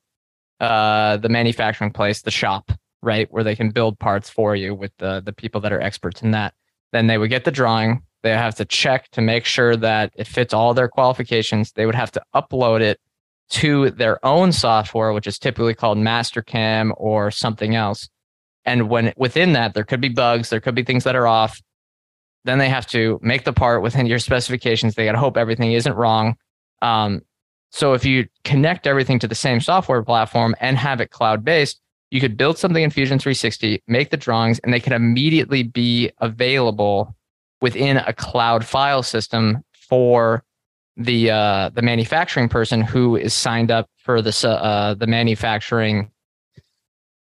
uh, the manufacturing place, the shop, right, where they can build parts for you with the the people that are experts in that. Then they would get the drawing. They have to check to make sure that it fits all their qualifications. They would have to upload it to their own software, which is typically called Mastercam or something else. And when within that, there could be bugs, there could be things that are off. Then they have to make the part within your specifications. They got to hope everything isn't wrong. Um, so if you connect everything to the same software platform and have it cloud based, you could build something in Fusion 360, make the drawings, and they can immediately be available within a cloud file system for the uh, the manufacturing person who is signed up for the uh, the manufacturing,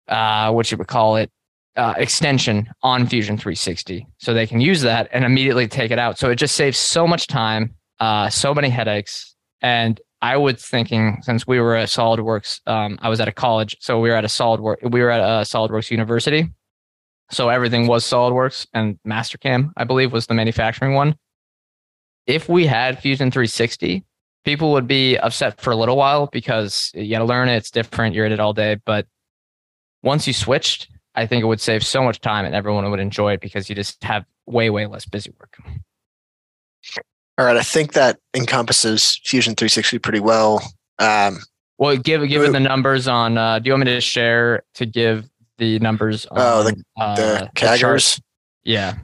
uh, what you would call it, uh, extension on Fusion 360, so they can use that and immediately take it out. So it just saves so much time, uh, so many headaches, and I was thinking since we were at SolidWorks, um, I was at a college, so we were at a SolidWorks, we were at a SolidWorks university, so everything was SolidWorks and Mastercam, I believe, was the manufacturing one. If we had Fusion 360, people would be upset for a little while because you got to learn it. It's different. You're in it all day, but once you switched, I think it would save so much time and everyone would enjoy it because you just have way, way less busy work. All right, I think that encompasses Fusion 360 pretty well. Um, well, give given the numbers on. Uh, do you want me to share to give the numbers? On, oh, the, uh, the CAGRs. Yeah.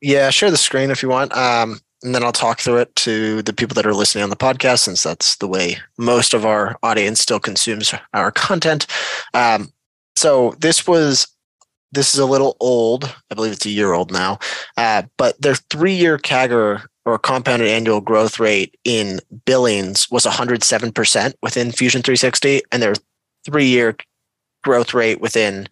Yeah, share the screen if you want. Um, and then I'll talk through it to the people that are listening on the podcast, since that's the way most of our audience still consumes our content. Um, so this was this is a little old. I believe it's a year old now. Uh, but their three year CAGR or compounded annual growth rate in billings was 107% within Fusion 360, and their three year growth rate within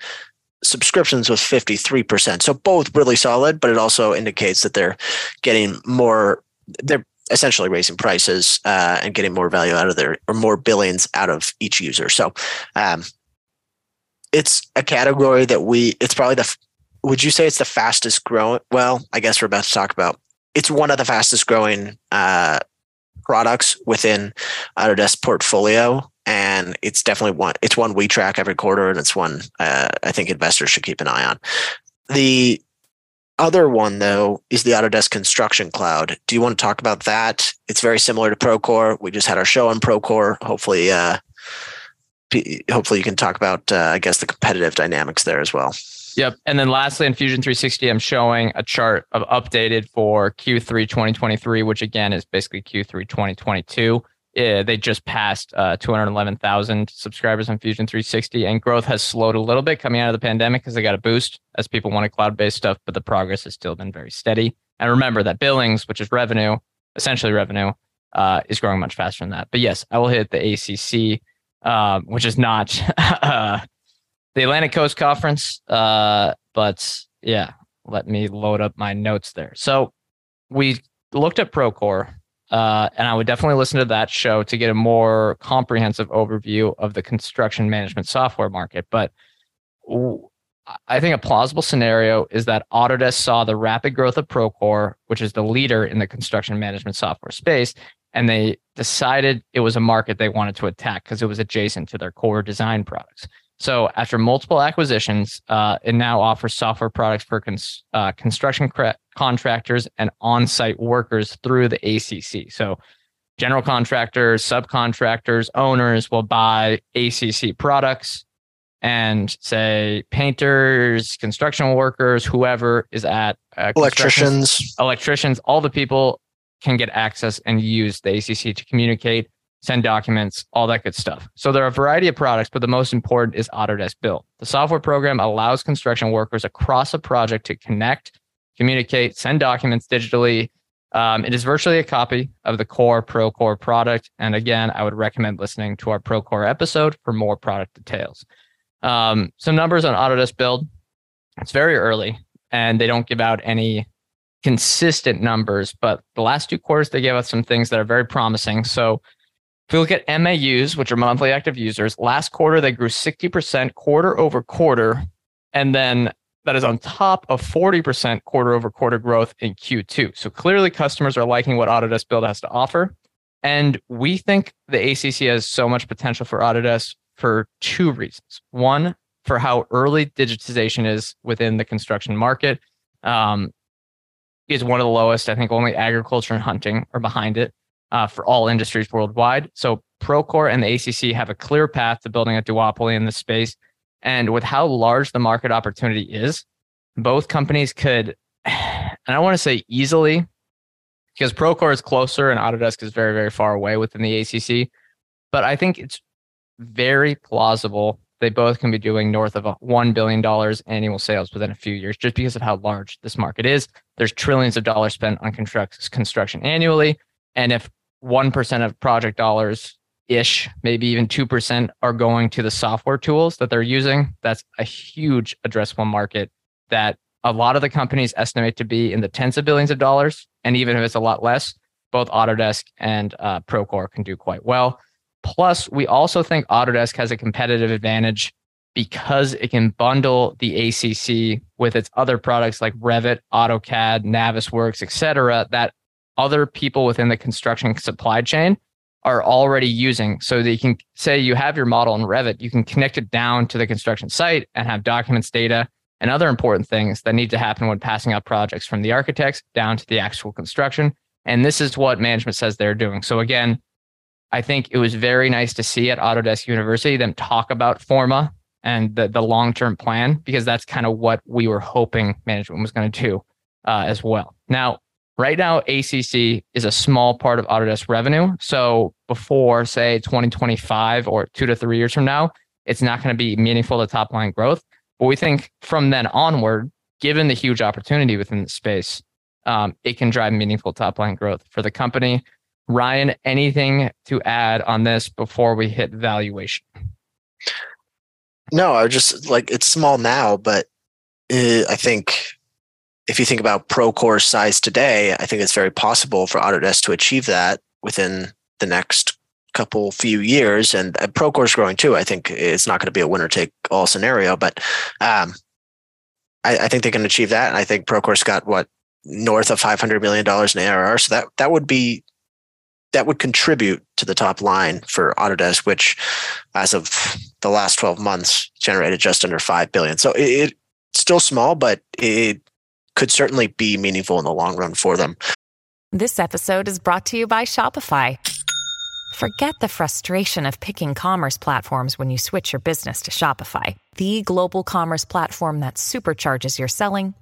subscriptions was 53%. So both really solid, but it also indicates that they're getting more, they're essentially raising prices uh, and getting more value out of their, or more billings out of each user. So um, it's a category that we, it's probably the, would you say it's the fastest growing? Well, I guess we're about to talk about it's one of the fastest growing uh, products within Autodesk portfolio, and it's definitely one. It's one we track every quarter, and it's one uh, I think investors should keep an eye on. The other one though is the Autodesk Construction Cloud. Do you want to talk about that? It's very similar to Procore. We just had our show on Procore. Hopefully, uh, hopefully you can talk about uh, I guess the competitive dynamics there as well. Yep. And then lastly, in Fusion 360, I'm showing a chart of updated for Q3 2023, which again is basically Q3 2022. Yeah, they just passed uh, 211,000 subscribers on Fusion 360, and growth has slowed a little bit coming out of the pandemic because they got a boost as people wanted cloud based stuff, but the progress has still been very steady. And remember that billings, which is revenue, essentially revenue, uh, is growing much faster than that. But yes, I will hit the ACC, uh, which is not [laughs] uh, the Atlantic Coast Conference. Uh, but yeah, let me load up my notes there. So we looked at Procore, uh, and I would definitely listen to that show to get a more comprehensive overview of the construction management software market. But I think a plausible scenario is that Autodesk saw the rapid growth of Procore, which is the leader in the construction management software space, and they decided it was a market they wanted to attack because it was adjacent to their core design products. So after multiple acquisitions, uh, it now offers software products for cons- uh, construction contractors and on-site workers through the ACC. So general contractors, subcontractors, owners will buy ACC products and say painters, construction workers, whoever is at uh, electricians, electricians, all the people can get access and use the ACC to communicate send documents, all that good stuff. So there are a variety of products, but the most important is Autodesk Build. The software program allows construction workers across a project to connect, communicate, send documents digitally, Um, it is virtually a copy of the core Procore product. And again, I would recommend listening to our Procore episode for more product details. Um, some numbers on Autodesk Build. It's very early and they don't give out any consistent numbers, but the last two quarters, they gave us some things that are very promising. So if we look at MAUs, which are monthly active users, last quarter, they grew 60% quarter over quarter. And then that is on top of 40% quarter over quarter growth in Q2. So clearly, customers are liking what Autodesk Build has to offer. And we think the ACC has so much potential for Autodesk for two reasons. One, for how early digitization is within the construction market. Um, is one of the lowest. I think only agriculture and hunting are behind it uh, for all industries worldwide. So Procore and the ACC have a clear path to building a duopoly in this space. And with how large the market opportunity is, both companies could, [sighs] and I want to say easily, because Procore is closer and Autodesk is very, very far away within the ACC. But I think it's very plausible they both can be doing north of $1 billion annual sales within a few years just because of how large this market is. There's trillions of dollars spent on construct, construction annually. And if 1% of project dollars ish, maybe even 2% are going to the software tools that they're using, that's a huge addressable market that a lot of the companies estimate to be in the tens of billions of dollars. And even if it's a lot less, both Autodesk and uh, Procore can do quite well. Plus, we also think Autodesk has a competitive advantage because it can bundle the ACC with its other products like Revit, AutoCAD, Navisworks, etc. that other people within the construction supply chain are already using. So you can say you have your model in Revit, you can connect it down to the construction site and have documents, data, and other important things that need to happen when passing out projects from the architects down to the actual construction. And this is what management says they're doing. So again, I think it was very nice to see at Autodesk University them talk about Forma and the, the long term plan because that's kind of what we were hoping management was going to do uh, as well. Now, right now, ACC is a small part of Autodesk revenue. So before, say, 2025 or two to three years from now, it's not going to be meaningful to top line growth. But we think from then onward, given the huge opportunity within the space, um, it can drive meaningful top line growth for the company. Ryan, anything to add on this before we hit valuation? No, I just like it's small now, but it, I think if you think about Procore size today, I think it's very possible for Autodesk to achieve that within the next couple few years. And, and Procore is growing too. I think it's not going to be a winner take all scenario, but um, I, I, think they can achieve that. And I think Procore's got what north of five hundred million dollars in ARR. So that that would be that would contribute to the top line for Autodesk, which as of the last 12 months generated just under 5 billion. So it, it's still small, but it could certainly be meaningful in the long run for them. This episode is brought to you by Shopify. Forget the frustration of picking commerce platforms when you switch your business to Shopify, the global commerce platform that supercharges your selling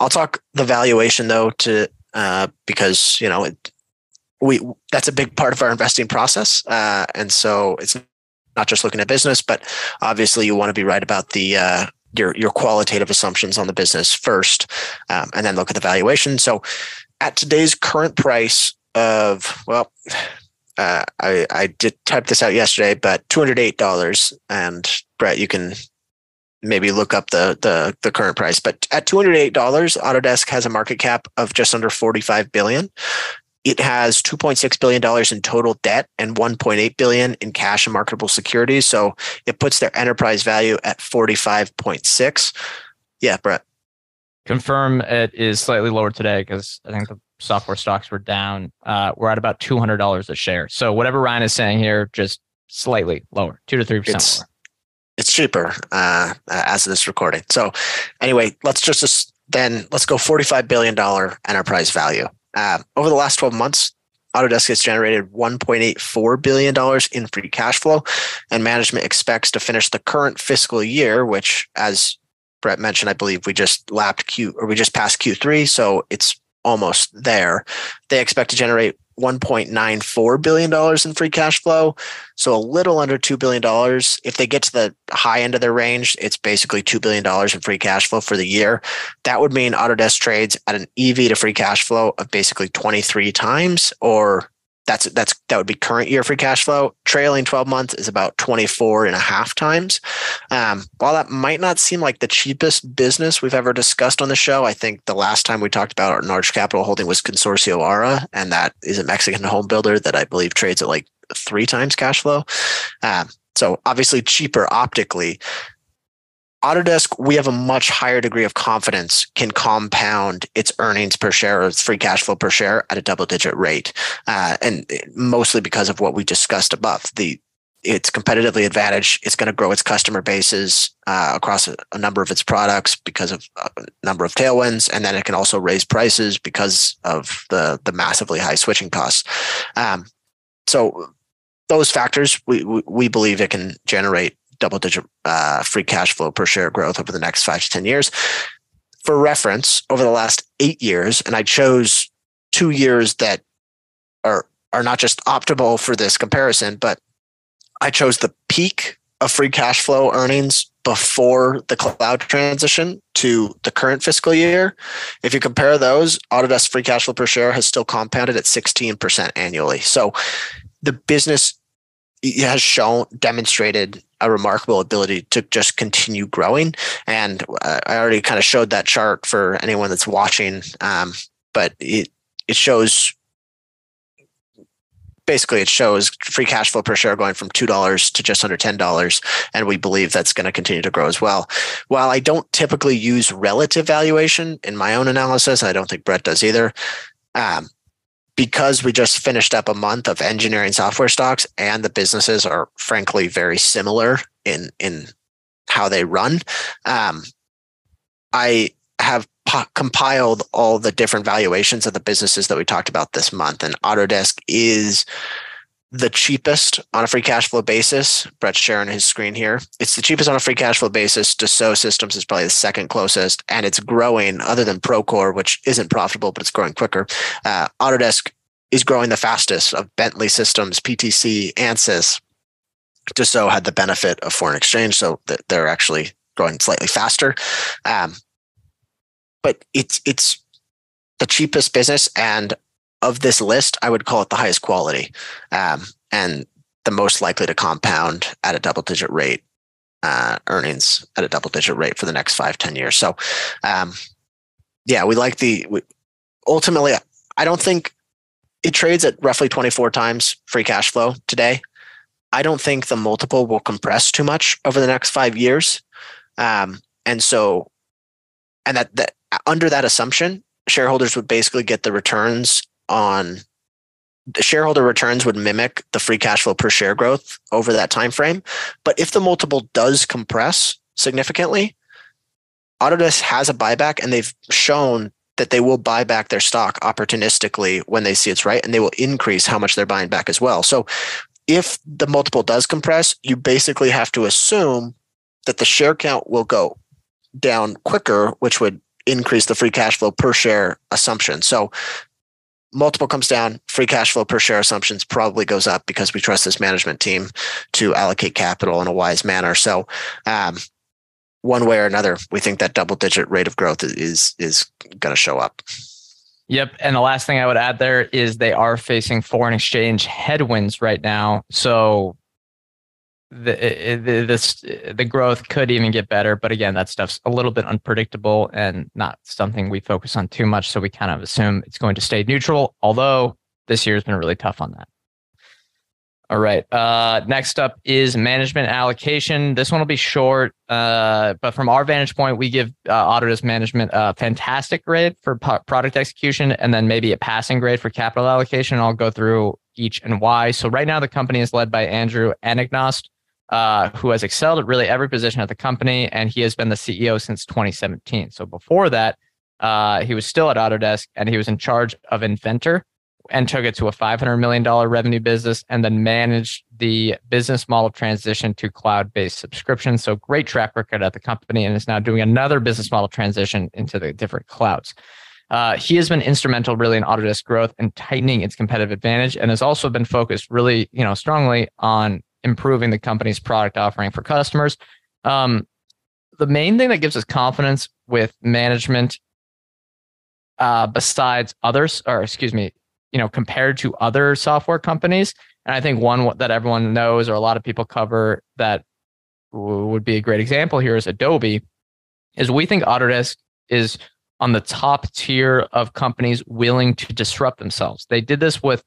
I'll talk the valuation though to uh, because you know it, we that's a big part of our investing process, uh, and so it's not just looking at business, but obviously you want to be right about the uh, your your qualitative assumptions on the business first, um, and then look at the valuation. So at today's current price of well. [sighs] Uh, I, I did type this out yesterday, but two hundred eight dollars. And Brett, you can maybe look up the the the current price. But at two hundred eight dollars, Autodesk has a market cap of just under forty five billion. It has two point six billion dollars in total debt and one point eight billion in cash and marketable securities. So it puts their enterprise value at forty five point six. Yeah, Brett. confirm it is slightly lower today because I think the software stocks were down. Uh, we're at about two hundred dollars a share. So whatever Ryan is saying here, just slightly lower, two to three percent. It's cheaper uh, as of this recording. So anyway, let's just, then let's go forty-five billion dollar enterprise value. Uh, over the last twelve months, Autodesk has generated $1.84 billion in free cash flow, and management expects to finish the current fiscal year, which, as Brett mentioned, I believe we just lapped Q or we just passed Q3, so it's almost there. They expect to generate $1.94 billion in free cash flow. So a little under $2 billion. If they get to the high end of their range, it's basically $2 billion in free cash flow for the year. That would mean Autodesk trades at an EV to free cash flow of basically 23 times or that's that's that would be current year free cash flow. Trailing 12 months is about 24 and a half times. Um, while that might not seem like the cheapest business we've ever discussed on the show, I think the last time we talked about our large capital holding was Consorcio Ara, and that is a Mexican home builder that I believe trades at like three times cash flow. Um, so obviously cheaper optically, Autodesk, we have a much higher degree of confidence can compound its earnings per share or its free cash flow per share at a double digit rate. Uh, and mostly because of what we discussed above. The it's competitively advantaged. It's going to grow its customer bases uh, across a, a, number of its products because of a number of tailwinds, and then it can also raise prices because of the the massively high switching costs. Um, so those factors, we, we we believe it can generate double digit uh, free cash flow per share growth over the next five to 10 years. For reference, over the last eight years, and I chose two years that are, are not just optimal for this comparison, but I chose the peak of free cash flow earnings before the cloud transition to the current fiscal year. If you compare those, Autodesk free cash flow per share has still compounded at 16% annually. So the business has shown demonstrated a remarkable ability to just continue growing. And uh, I already kind of showed that chart for anyone that's watching, um, but it it shows basically it shows free cash flow per share going from $2 to just under $10 and we believe that's going to continue to grow as well while i don't typically use relative valuation in my own analysis i don't think brett does either um, because we just finished up a month of engineering software stocks and the businesses are frankly very similar in in how they run um, i have po- compiled all the different valuations of the businesses that we talked about this month. And autodesk is the cheapest on a free cash flow basis. Brett's sharing his screen here. It's the cheapest on a free cash flow basis. Dassault Systems is probably the second closest, and it's growing other than Procore, which isn't profitable, but it's growing quicker. Uh, Autodesk is growing the fastest of Bentley Systems, PTC, Ansys. Dassault had the benefit of foreign exchange, so they're actually growing slightly faster. Um, but it's it's the cheapest business, and of this list, I would call it the highest quality um, and the most likely to compound at a double digit rate uh, earnings at a double digit rate for the next five ten years. So, um, yeah, we like the, we, ultimately, I don't think it trades at roughly 24 times free cash flow today. I don't think the multiple will compress too much over the next five years. Um, and so, and that, that under that assumption, shareholders would basically get the returns on the shareholder returns would mimic the free cash flow per share growth over that time frame. But if the multiple does compress significantly, Autodesk has a buyback and they've shown that they will buy back their stock opportunistically when they see it's right and they will increase how much they're buying back as well. So if the multiple does compress, you basically have to assume that the share count will go down quicker, which would increase the free cash flow per share assumption. So multiple comes down, free cash flow per share assumptions probably goes up because we trust this management team to allocate capital in a wise manner. So, um, one way or another, we think that double digit rate of growth is is going to show up. Yep. And the last thing I would add there is they are facing foreign exchange headwinds right now. So the, the this the growth could even get better but again that stuff's a little bit unpredictable and not something we focus on too much so we kind of assume it's going to stay neutral although this year has been really tough on that All right. Uh, next up is management allocation. This one will be short, uh, but from our vantage point, we give uh, Autodesk management a fantastic grade for product execution and then maybe a passing grade for capital allocation. I'll go through each and why. So, right now, the company is led by Andrew Anagnost, uh, who has excelled at really every position at the company, and he has been the CEO since 2017. So, before that, uh, he was still at Autodesk and he was in charge of Inventor and took it to a $500 million revenue business and then managed the business model transition to cloud based subscriptions. So, great track record at the company and is now doing another business model transition into the different clouds. Uh, he has been instrumental really in Autodesk growth and tightening its competitive advantage and has also been focused really, you know, strongly on improving the company's product offering for customers. Um, the main thing that gives us confidence with management uh, besides others, or excuse me, you know, compared to other software companies. And I think one that everyone knows or a lot of people cover that would be a great example here is Adobe, is we think Autodesk is on the top tier of companies willing to disrupt themselves. They did this with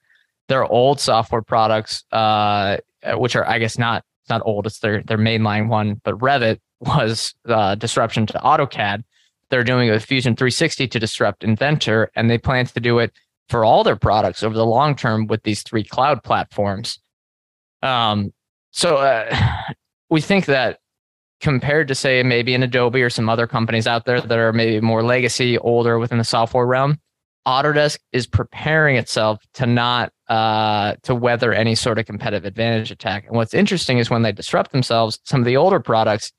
their old software products, uh, which are, I guess, not not old. It's their their mainline one, but Revit [laughs] was uh, disruption to AutoCAD. They're doing with Fusion 360 to disrupt Inventor, and they plan to do it for all their products over the long term with these three cloud platforms. Um, so uh, [sighs] we think that compared to say maybe an Adobe or some other companies out there that are maybe more legacy, older within the software realm, Autodesk is preparing itself to not uh, to weather any sort of competitive advantage attack. And what's interesting is when they disrupt themselves, some of the older products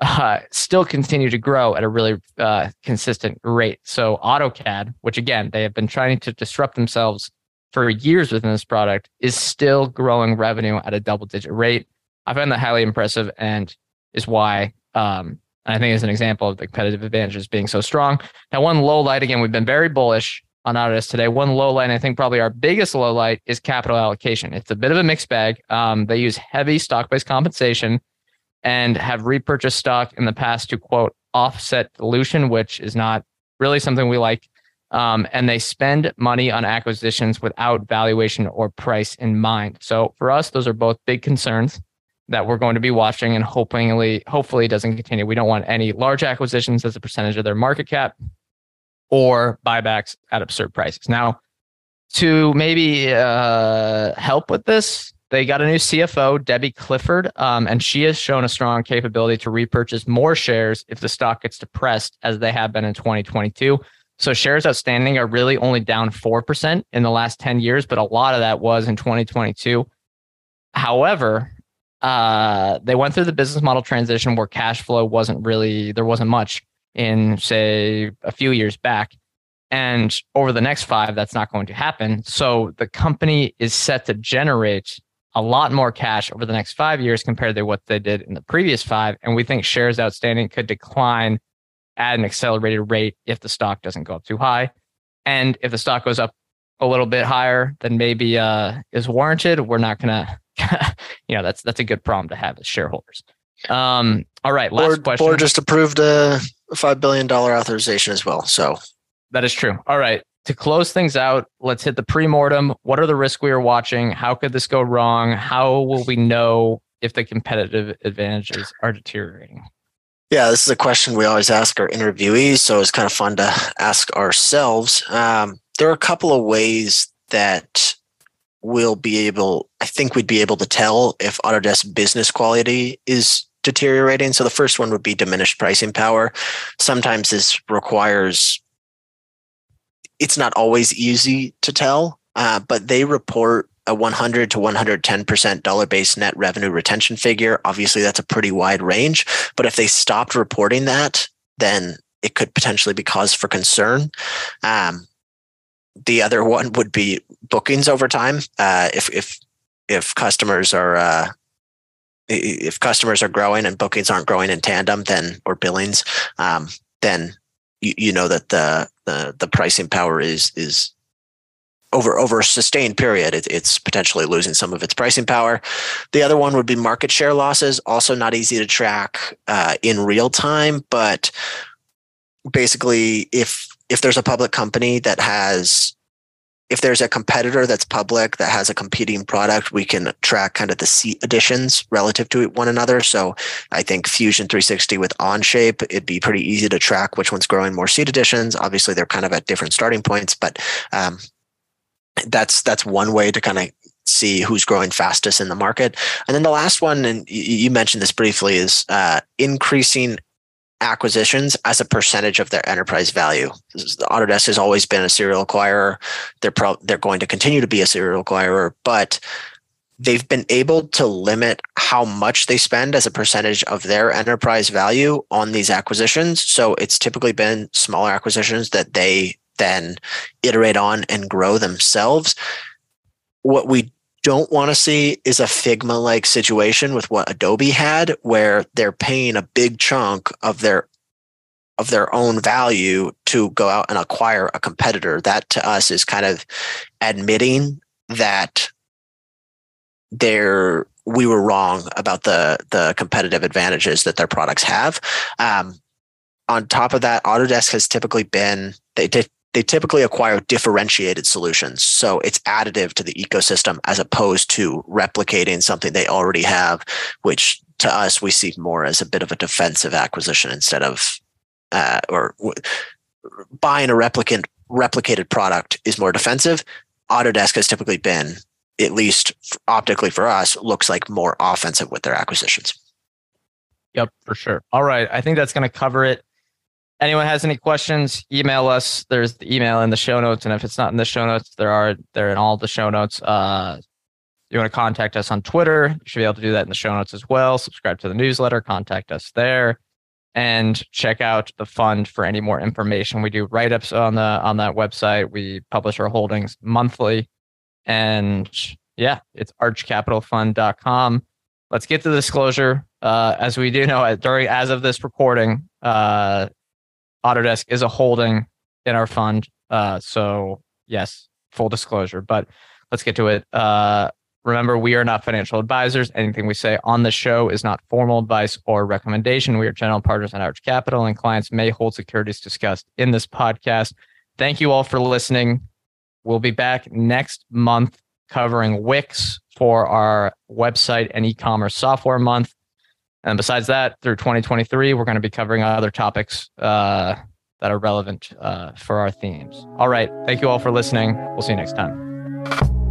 uh, still continue to grow at a really uh, consistent rate. So AutoCAD, which again they have been trying to disrupt themselves for years within this product, is still growing revenue at a double-digit rate. I find that highly impressive, and is why um, I think is an example of the competitive advantages being so strong. Now, one low light again, we've been very bullish on Autodesk today. One low light, and I think probably our biggest low light is capital allocation. It's a bit of a mixed bag. Um, they use heavy stock-based compensation and have repurchased stock in the past to quote offset dilution, which is not really something we like. Um, and they spend money on acquisitions without valuation or price in mind. So for us, those are both big concerns that we're going to be watching and hopefully, hopefully doesn't continue. We don't want any large acquisitions as a percentage of their market cap or buybacks at absurd prices. Now, to maybe uh, help with this, they got a new CFO, Debbie Clifford, um, and she has shown a strong capability to repurchase more shares if the stock gets depressed, as they have been in 2022. So shares outstanding are really only down 4% in the last 10 years, but a lot of that was in 2022. However, uh, they went through the business model transition where cash flow wasn't really, there wasn't much in, say, a few years back. And over the next five, that's not going to happen. So the company is set to generate a lot more cash over the next five years compared to what they did in the previous five. And we think shares outstanding could decline at an accelerated rate if the stock doesn't go up too high. And if the stock goes up a little bit higher than maybe uh, is warranted, we're not gonna, [laughs] you know, that's that's a good problem to have as shareholders. Um, all right, last board, question. Board just approved a five billion dollar authorization as well. So that is true. All right, to close things out, let's hit the pre-mortem. What are the risks we are watching? How could this go wrong? How will we know if the competitive advantages are deteriorating? Yeah, this is a question we always ask our interviewees, so it's kind of fun to ask ourselves. Um, there are a couple of ways that we'll be able, I think we'd be able to tell if Autodesk business quality is deteriorating. So the first one would be diminished pricing power. Sometimes this requires it's not always easy to tell, uh, but they report a 100 to 110% dollar based net revenue retention figure. Obviously, that's a pretty wide range. But if they stopped reporting that, then it could potentially be cause for concern. Um, the other one would be bookings over time. Uh, if if if customers are uh, if customers are growing and bookings aren't growing in tandem, then or billings, um, then you, you know that the, the the pricing power is is over over a sustained period, it, it's potentially losing some of its pricing power. The other one would be market share losses, also not easy to track uh, in real time, but basically, if if there's a public company that has if there's a competitor that's public that has a competing product, we can track kind of the seat additions relative to one another. So I think Fusion 360 with OnShape, it'd be pretty easy to track which one's growing more seat additions. Obviously, they're kind of at different starting points, but um, that's that's one way to kind of see who's growing fastest in the market. And then the last one, and you mentioned this briefly, is uh, increasing acquisitions as a percentage of their enterprise value. Autodesk has always been a serial acquirer. They're pro- they're going to continue to be a serial acquirer, but they've been able to limit how much they spend as a percentage of their enterprise value on these acquisitions. So it's typically been smaller acquisitions that they then iterate on and grow themselves. What we don't want to see is a Figma like situation with what Adobe had, where they're paying a big chunk of their of their own value to go out and acquire a competitor. That to us is kind of admitting that they're we were wrong about the the competitive advantages that their products have. Um, on top of that, Autodesk has typically been they did they typically acquire differentiated solutions. So it's additive to the ecosystem as opposed to replicating something they already have, which to us we see more as a bit of a defensive acquisition instead of uh, or w- buying a replicant replicated product is more defensive. Autodesk has typically been, at least optically for us, looks like more offensive with their acquisitions. Yep, for sure. All right, I think that's going to cover it anyone has any questions, email us. There's the email in the show notes, and if it's not in the show notes, there are they're in all the show notes. Uh, you want to contact us on Twitter, you should be able to do that in the show notes as well. Subscribe to the newsletter, contact us there, and check out the fund for any more information. We do write ups on the on that website. We publish our holdings monthly, and yeah, it's archcapitalfund.com. Let's get to the disclosure. Uh, as we do know, during as of this recording, uh, Autodesk is a holding in our fund. Uh, so yes, full disclosure. But let's get to it. Uh, remember, we are not financial advisors. Anything we say on the show is not formal advice or recommendation. We are general partners in Arch Capital, and clients may hold securities discussed in this podcast. Thank you all for listening. We'll be back next month covering Wix for our website and e-commerce software month. And besides that, through 2023, we're going to be covering other topics uh, that are relevant uh, for our themes. All right. Thank you all for listening. We'll see you next time.